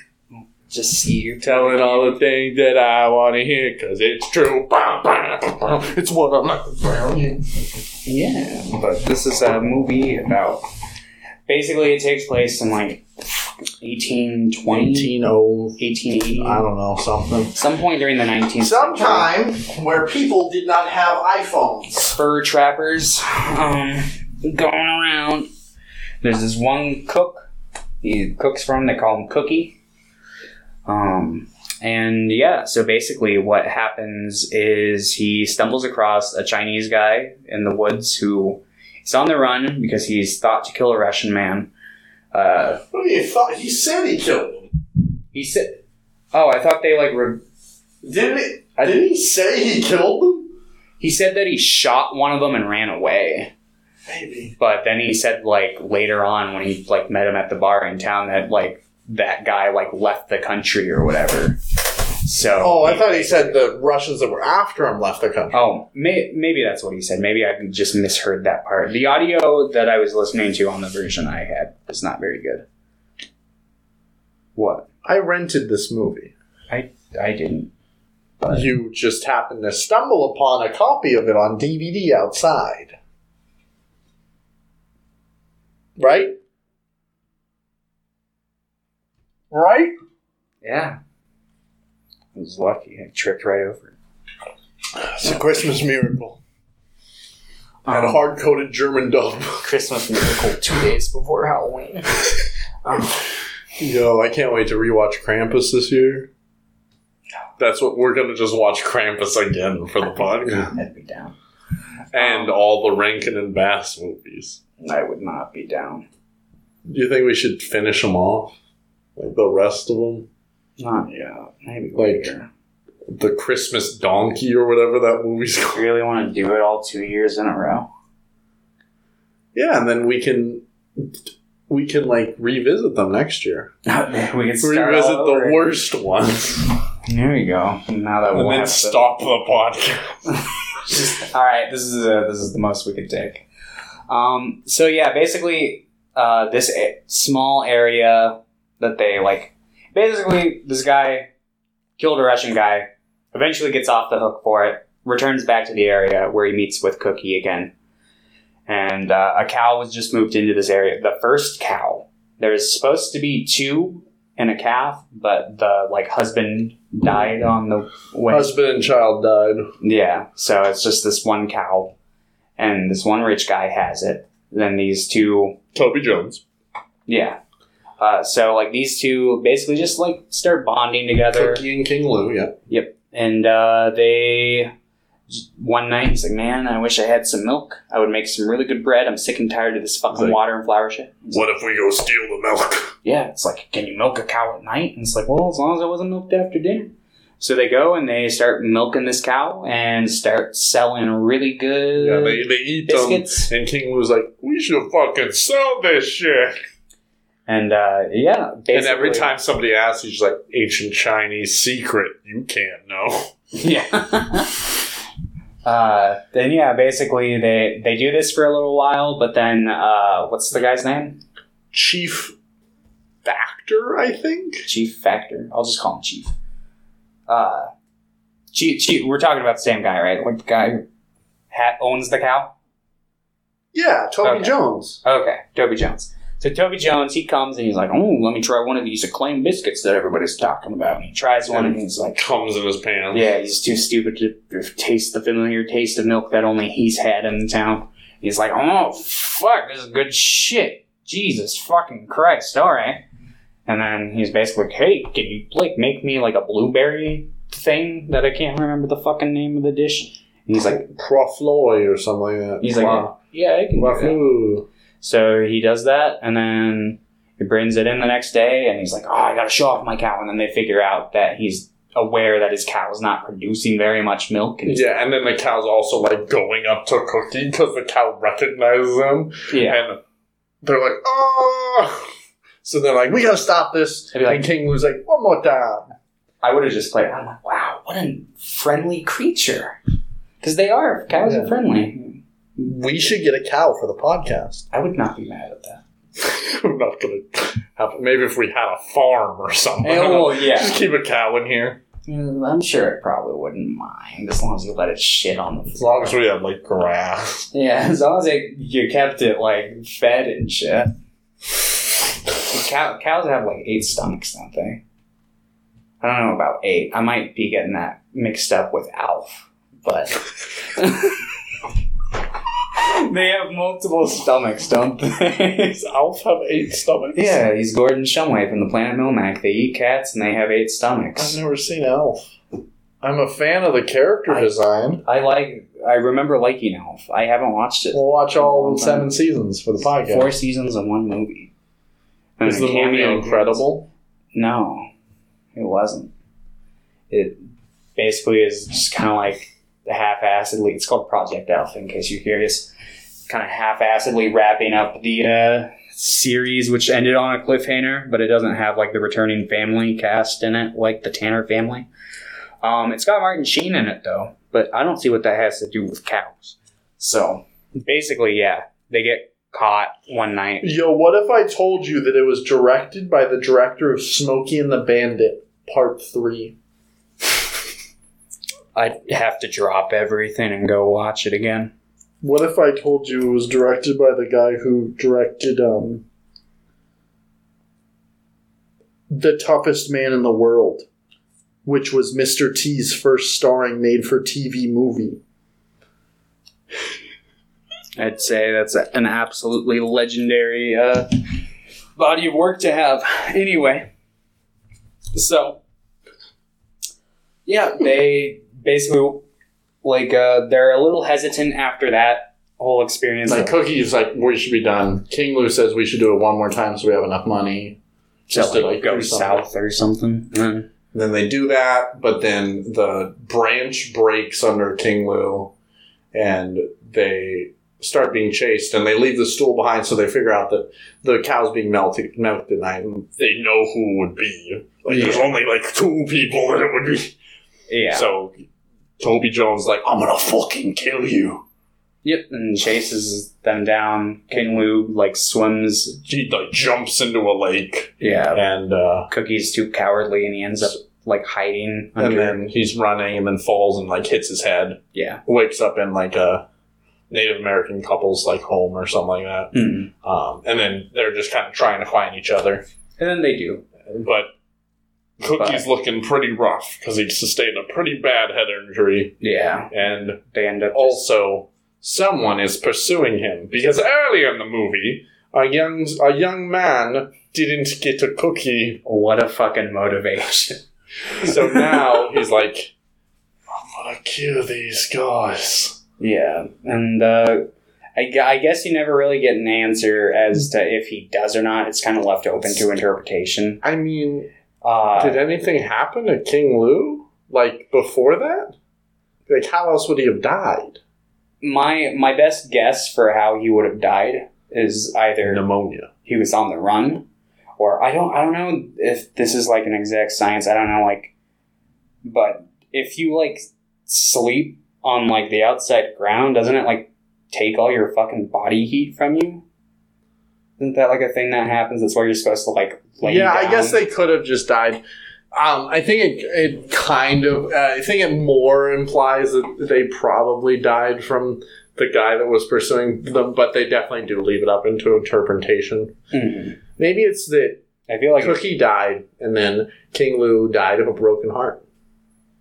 Just see you. Telling all the things that I want to hear because it's true. It's what I'm like. Yeah. But this is a movie about. Basically, it takes place in like 1820, 18 1880. I don't know, something. Some point during the 19th century. Sometime where people did not have iPhones. fur trappers um, going around. There's this one cook. He cooks for him. They call him Cookie. Um, and yeah, so basically, what happens is he stumbles across a Chinese guy in the woods who is on the run because he's thought to kill a Russian man. Uh, What do you thought? He said he killed him. he said, "Oh, I thought they like." Re- Didn't he? Didn't he say he killed them? he said that he shot one of them and ran away. Maybe. But then he said like later on when he like met him at the bar in town that like that guy like left the country or whatever. So Oh, I thought he said the Russians that were after him left the country. Oh, may, maybe that's what he said. Maybe I just misheard that part. The audio that I was listening to on the version I had was not very good. What? I rented this movie. I I didn't. But- You just happened to stumble upon a copy of it on DVD outside. Right? Right? Yeah. I was lucky. I tripped right over it. It's a Christmas miracle. I had a Um, hard coded German dub. Christmas miracle two days before Halloween. um, Yo, I can't wait to rewatch Krampus this year. That's what we're gonna just watch Krampus again for the podcast, I'd be down. and all the Rankin and Bass movies. I would not be down. Do you think we should finish them off? Like the rest of them? Not yet. Maybe Like- later. The Christmas Donkey or whatever that movie's called. Really want to do it all two years in a row? Yeah, and then we can we can like revisit them next year. we can Revisit the worst ones, There you go. Now that and we'll then have to- stop the podcast. all right, this is uh, this is the most we could take. Um, so yeah, basically, uh, this a- small area that they like, basically, this guy killed a Russian guy. Eventually, gets off the hook for it. Returns back to the area where he meets with Cookie again, and uh, a cow was just moved into this area. The first cow. There's supposed to be two and a calf, but the like husband died on the way. Husband and child died. Yeah, so it's just this one cow, and this one rich guy has it. Then these two, Toby Jones. yeah. Uh, so like these two basically just like start bonding together. Cookie and King Lu, yeah. Yep. and uh, they one night he's like, "Man, I wish I had some milk. I would make some really good bread. I'm sick and tired of this fucking Like- water and flour shit." He's like, What if we go steal the milk? yeah, it's like, can you milk a cow at night? And it's like, well, as long as I wasn't milked after dinner. So they go and they start milking this cow and start selling really good Yeah, they, they eat them. And King Lu's like, we should fucking sell this shit. And uh, yeah, basically, And every time somebody asks, he's like, ancient Chinese secret you can't know. Yeah. uh, then yeah, basically they they do this for a little while, but then uh, what's the guy's name? Chief Factor, I think. Chief Factor. I'll just call him Chief. Uh, Chief, Chief. We're talking about the same guy, right? Like the guy who owns the cow. Yeah, Toby Okay. Jones. Okay, Toby Jones. So Toby Jones, he comes and he's like, "Oh, let me try one of these acclaimed biscuits that everybody's talking about." And he tries one, and he's like, Comes in his pants. Yeah, he's too stupid to taste the familiar taste of milk that only he's had in the town. He's like, oh, fuck, this is good shit. Jesus fucking Christ, alright. And then he's basically like, hey, can you like make me like a blueberry thing that I can't remember the fucking name of the dish? And he's like, Profloy or something like that. he's like, Wow. yeah, I can do that. Wahoo. So he does that, and then he brings it in the next day, and he's like, "Oh, I gotta show off my cow." And then they figure out that he's aware that his cow is not producing very much milk. And Yeah, and then the cow's also like going up to Cookie because the cow recognizes him, yeah, and they're like, "Oh!" So they're like, We gotta stop this. Like- and King Lu's like, one more time. I would have just played. I'm like, wow, what a friendly creature. Because they are cows Yeah. are friendly. We should get a cow for the podcast. I would not be mad at that. "I'm not gonna have." Maybe if we had a farm or something. Oh yeah, Just keep a cow in here. Mm, I'm sure it probably wouldn't mind as long as you let it shit on the As long as we have like grass. Yeah, as long as it, you kept it like fed and shit. Cow, cows have like eight stomachs, don't they? I don't know about eight. I might be getting that mixed up with Alf, but they have multiple stomachs, don't they? Does Alf have eight stomachs? yeah, he's Gordon Shumway from the Planet Melmac. They eat cats and they have eight stomachs. I've never seen Elf. I'm a fan of the character I- design. I like. I remember liking Alf. I haven't watched it. We'll watch all seven seasons for the podcast. Four seasons and one movie. And Is the movie cameo incredible? No, it wasn't. It basically is just kind of like half-assedly. It's called Project ALF, in case you're curious. Kind of half-assedly wrapping up the uh, series, which ended on a cliffhanger, but it doesn't have like the returning family cast in it, like the Tanner family. Um, it's got Martin Sheen in it though, but I don't see what that has to do with cows. So basically, yeah, they get caught one night. Yo, what if I told you that it was directed by the director of Smokey and the Bandit, Part 3? I'd have to drop everything and go watch it again. What if I told you it was directed by the guy who directed um The Toughest Man in the World, which was Mr. T's first starring made for TV movie. I'd say that's a- an absolutely legendary uh, body of work to have. Anyway, so yeah, they basically like uh, they're a little hesitant after that whole experience. Like Cookie's like, we should be done. King Lu says we should do it one more time so we have enough money. Just to like go south or something. Mm. Then they do that, but then the branch breaks under King Lu, and they start being chased, and they leave the stool behind, so they figure out that the cow's being melted, milked at night. And They know who it would be. Like, there's only like two people that it would be. Yeah. So, Toby Jones like, I'm gonna fucking kill you. yep. And chases them down. King Lu like swims. He like jumps into a lake, Yeah. and uh, Cookie's too cowardly, and he ends up like hiding. and Under, then he's running, and then falls and like hits his head. yeah. Wakes up in like a Native American couple's like home or something like that. Mm. Um, and then they're just kind of trying to find each other. And then they do. but Cookie's looking pretty rough because he sustained a pretty bad head injury, Yeah. and They end up just also someone is pursuing him because earlier in the movie, a young a young man didn't get a cookie, What a fucking motivation. so now he's like, I'm going to kill these guys. Yeah, and uh, I, I guess you never really get an answer as to if he does or not. It's kind of left open to interpretation. I mean, Uh, did anything happen to King Lu? Like before that? Like how else would he have died? my my best guess for how he would have died is either Pneumonia. he was on the run, or I don't I don't know if this is like an exact science. I don't know like, but if you like sleep on like the outside ground, doesn't it like take all your fucking body heat from you? Isn't that like a thing that happens? That's why you're supposed to like lay yeah, I guess they could have just died. Um, I think it, it kind of. Uh, I think it more implies that they probably died from the guy that was pursuing them, but they definitely do leave it up into interpretation. Mhm. Maybe it's that I feel like Cookie died, and then King Lu died of a broken heart.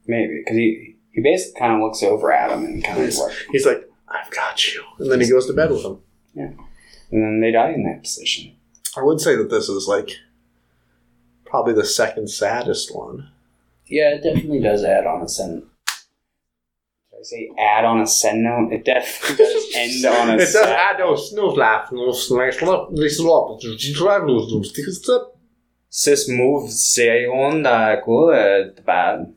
maybe because he he basically kind of looks over at him and kind of like, He's like, "I've got you," and then he goes to bed with him. And then they die in that position. I would say that this is like probably the second saddest one. Yeah, it definitely does add on a sen. Did I say add on a sen note? It definitely does end on a. It does add those snow laugh, up, this up, this up. Sis move say on the good bad.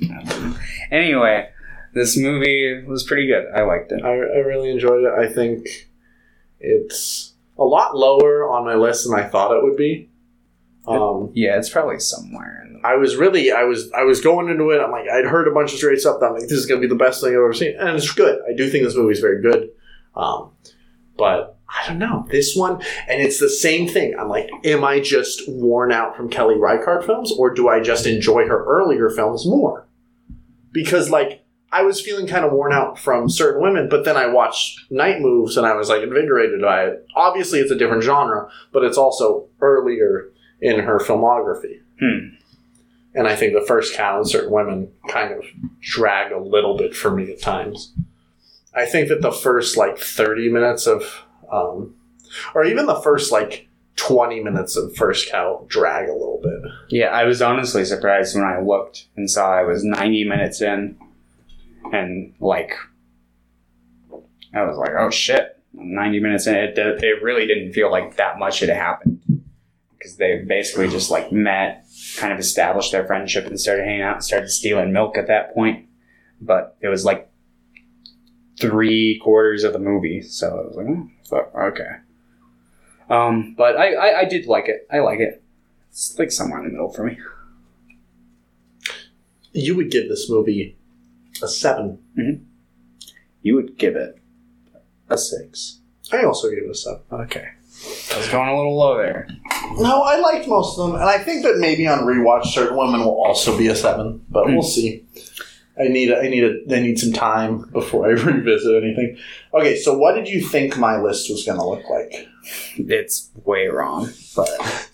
anyway, this movie was pretty good. I liked it. I, I really enjoyed it. I think it's a lot lower on my list than I thought it would be. Um, Yeah, it's probably somewhere in the. I was really, I was, I was going into it. I'm like, I'd heard a bunch of straight stuff. That I'm like, this is gonna be the best thing I've ever seen, and it's good. I do think this movie is very good. Um, but I don't know this one, and it's the same thing. I'm like, am I just worn out from Kelly Reichardt films, or do I just enjoy her earlier films more? Because like. I was feeling kind of worn out from certain women, but then I watched Night Moves and I was like invigorated by it. Obviously, it's a different genre, but it's also earlier in her filmography. Hmm. And I think the first cow and certain women kind of drag a little bit for me at times. I think that the first like 30 minutes of, um, or even the first like 20 minutes of first cow drag a little bit. Yeah, I was honestly surprised when I looked and saw I was 90 minutes in, and like, I was like, oh shit, 90 minutes in. It, it really didn't feel like that much had happened because they basically just like met, kind of established their friendship and started hanging out and started stealing milk at that point. But it was like three quarters of the movie, so I was like, oh, fuck, okay. Um, but I, I, I did like it. I like it. It's like somewhere in the middle for me. You would give this movie a seven. You would give it a six. I also gave it a seven. Okay. I was going a little low there. No, I liked most of them, and I think that maybe on rewatch, certain women will also be a seven, but we'll see. I need a, I need a, I need some time before I revisit anything. Okay, so what did you think my list was going to look like? It's way wrong, but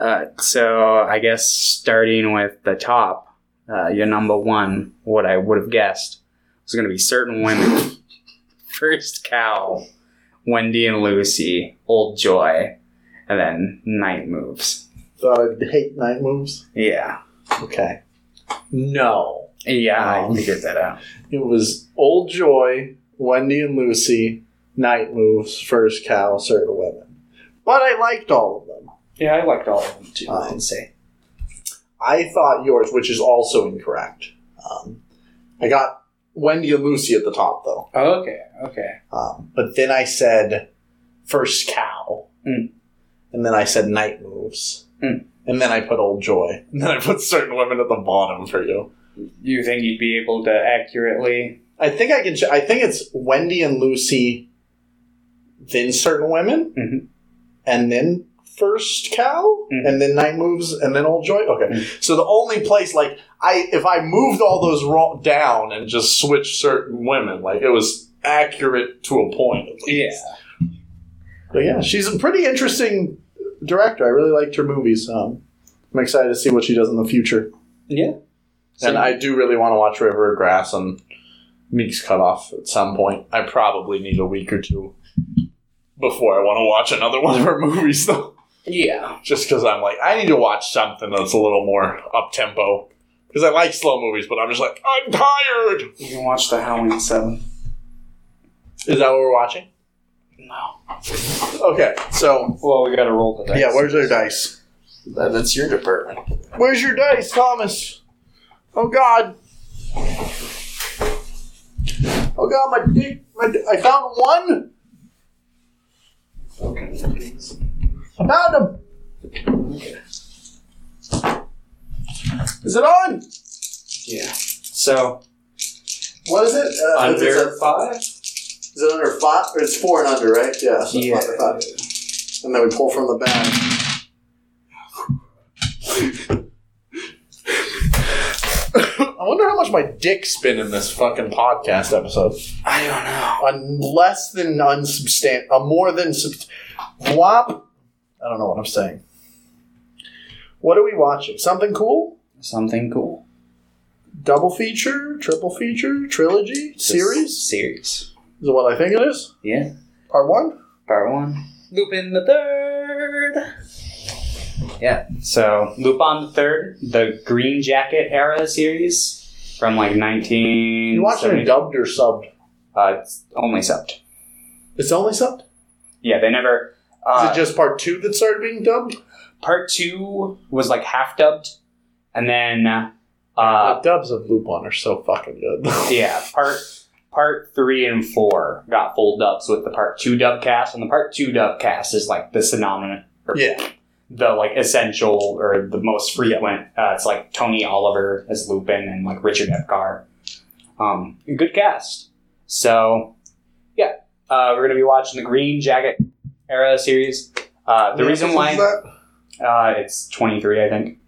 uh, so I guess starting with the top, uh, your number one, what I would have guessed was going to be certain women. First cow, Wendy and Lucy, Old Joy, and then Night Moves. Thought I'd hate night moves. Yeah, Okay, no, yeah, Um, I figured that out. it was Old Joy, Wendy and Lucy, Night Moves, First Cow, Certain Women, but I liked all of them. Yeah, I liked all of them too. I'd say. I thought yours, which is also incorrect. Um, I got Wendy and Lucy at the top though. Oh, okay, okay. Um, but then I said first cow. Mm. And then I said night moves. Mm. And then I put old joy. And then I put certain women at the bottom for you. You think you'd be able to accurately? I think I can. Ch- I think it's Wendy and Lucy, then certain women, Mhm. and then first cow, Mhm. and then night moves, and then old joy. Okay, Mhm. so the only place like I, if I moved all those ro- down and just switched certain women. Like it was accurate to a point. At least. Yeah. But yeah, she's a pretty interesting director. I really liked her movies. Um, I'm excited to see what she does in the future. Yeah. And I do really want to watch River of Grass and Meek's Cutoff at some point. I probably need a week or two before I want to watch another one of her movies, though. Yeah. Just because I'm like, I need to watch something that's a little more up tempo because I like slow movies, but I'm just like I'm tired. You can watch the Halloween Seven. Is that what we're watching? No. Okay, so Well, we got to roll the dice. yeah, where's their dice? That- That's your department. Where's your dice, Thomas? Oh God! Oh God, my dick! My I found one. I found him. Is it on? Yeah. So What is it? Uh, is, under it five. is it under five? Or it's four and under, right? Yeah. So Yeah. five. And then we pull from the bag. I wonder how much my dick's been in this fucking podcast episode. I don't know. On less than unsubstan, a more than sub, whop. I don't know what I'm saying. What are we watching? Something cool? Something cool. Double feature, triple feature, trilogy, series. Series. Is what I think it is. Yeah. Part one. Part one. Lupin the Third. Yeah. So Lupin the Third, the Green Jacket era series from like nineteen. You watching it dubbed or subbed? Uh, it's only subbed. It's only subbed. Yeah, they never. Is Uh, it just part two that started being dubbed? part two was like half dubbed, and then uh, the dubs of Lupin are so fucking good. yeah, part part three and four got full dubs with the part two dub cast, and the part two dub cast is like the synonymous, yeah. the like essential or the most frequent. Uh, it's like Tony Oliver as Lupin and like Richard Epcar. Um, good cast. So yeah, uh, we're gonna be watching the Green Jacket era series. Uh, the reason why that? uh, it's 23, I think.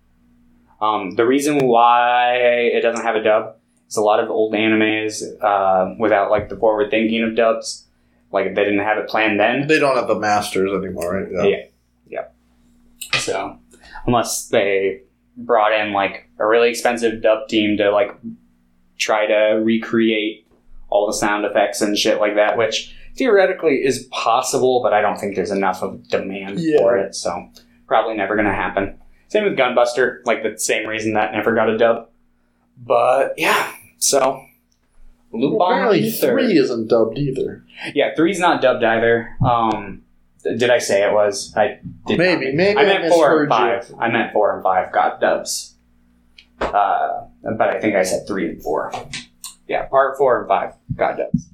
Um, the reason why it doesn't have a dub is a lot of old animes uh, without like the forward thinking of dubs. Like they didn't have it planned then. They don't have the masters anymore, right? Yeah, Yeah. So unless they brought in like a really expensive dub team to like try to recreate all the sound effects and shit like that, which theoretically is possible, but I don't think there's enough of demand Yeah. for it. So probably never gonna happen. Same with Gunbuster, like the same reason that never got a dub. But yeah, so Lupin Well, apparently three isn't dubbed either. Yeah, three's not dubbed either. Um, did I say it was? I did. Maybe, maybe I I meant four and five. I meant four and five got dubs. Uh, but I think I said three and four. Yeah, part four and five got dubs.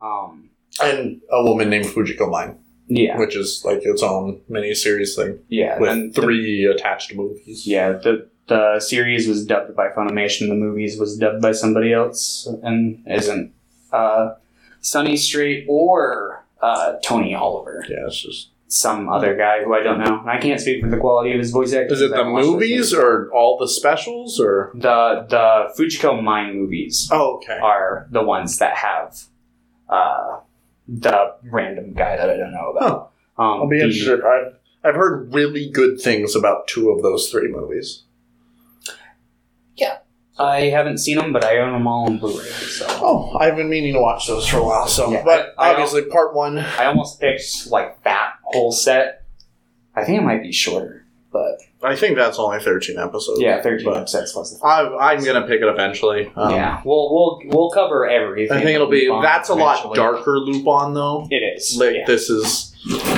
Um, And a woman named Fujiko Mine, yeah, which is like its own mini series thing yeah, with and the- three attached movies. yeah, the the series was dubbed by Funimation. The movies was dubbed by somebody else, and isn't uh, Sonny Strait or uh, Tony Oliver. Yeah, it's just. some other guy who I don't know. I can't speak for the quality of his voice acting. Is it the haven't watched those movies or all the specials or? the the Fujiko Mine movies Oh, okay. are the ones that have uh, the random guy that I don't know about. Um, I'll be the- interested. I've I've heard really good things about two of those three movies. Yeah. I haven't seen them, but I own them all on Blu-ray. So Oh, I've been meaning to watch those for a while. So, Yeah, but I- I obviously, part one. I almost picked like that whole set. I think it might be shorter, but I think that's only thirteen episodes. yeah, thirteen But episodes was. I, I'm gonna pick it eventually. Um, yeah, we'll we'll we'll cover everything. I think it'll be. Lupin That's a lot eventually. darker Lupin though. It is. Like yeah. this is.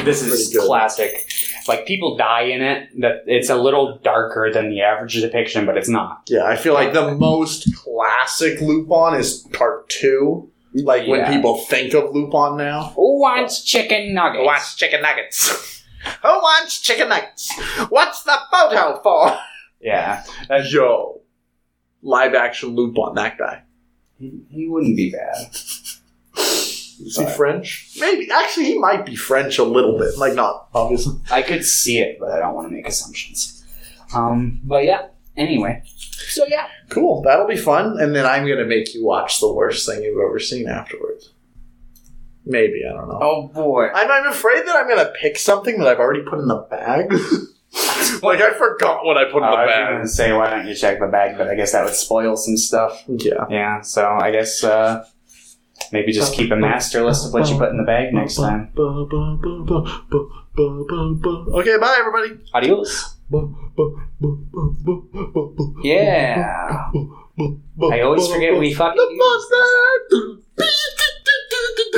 this is classic. Like people die in it. That it's a little darker than the average depiction, but it's not. Yeah, I feel like the most classic Lupin is part two. Like when people think of Lupin now. Who wants chicken nuggets? Who Wants chicken nuggets? Who wants chicken nuggets? What's the photo for? Yeah, That's- Yo, live action Lupin, that guy. he, he wouldn't be bad. Is he French? Maybe. Actually, he might be French a little bit. Like, not obviously. I could see it, but I don't want to make assumptions. Um, but yeah. Anyway, so yeah, Cool. That'll be fun. And then I'm going to make you watch the worst thing you've ever seen afterwards. Maybe. I don't know. oh boy, I'm, I'm afraid that I'm going to pick something that I've already put in the bag. like, I forgot what I put in Uh, the I was bag. gonna say why don't you check the bag, but I guess that would spoil some stuff. Yeah. Yeah, so I guess uh, maybe just keep a master list of what you put in the bag next time. Okay, bye, everybody. Adios. Yeah. I always forget we fucking do this.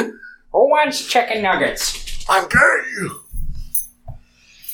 Who wants chicken nuggets? I'm gay.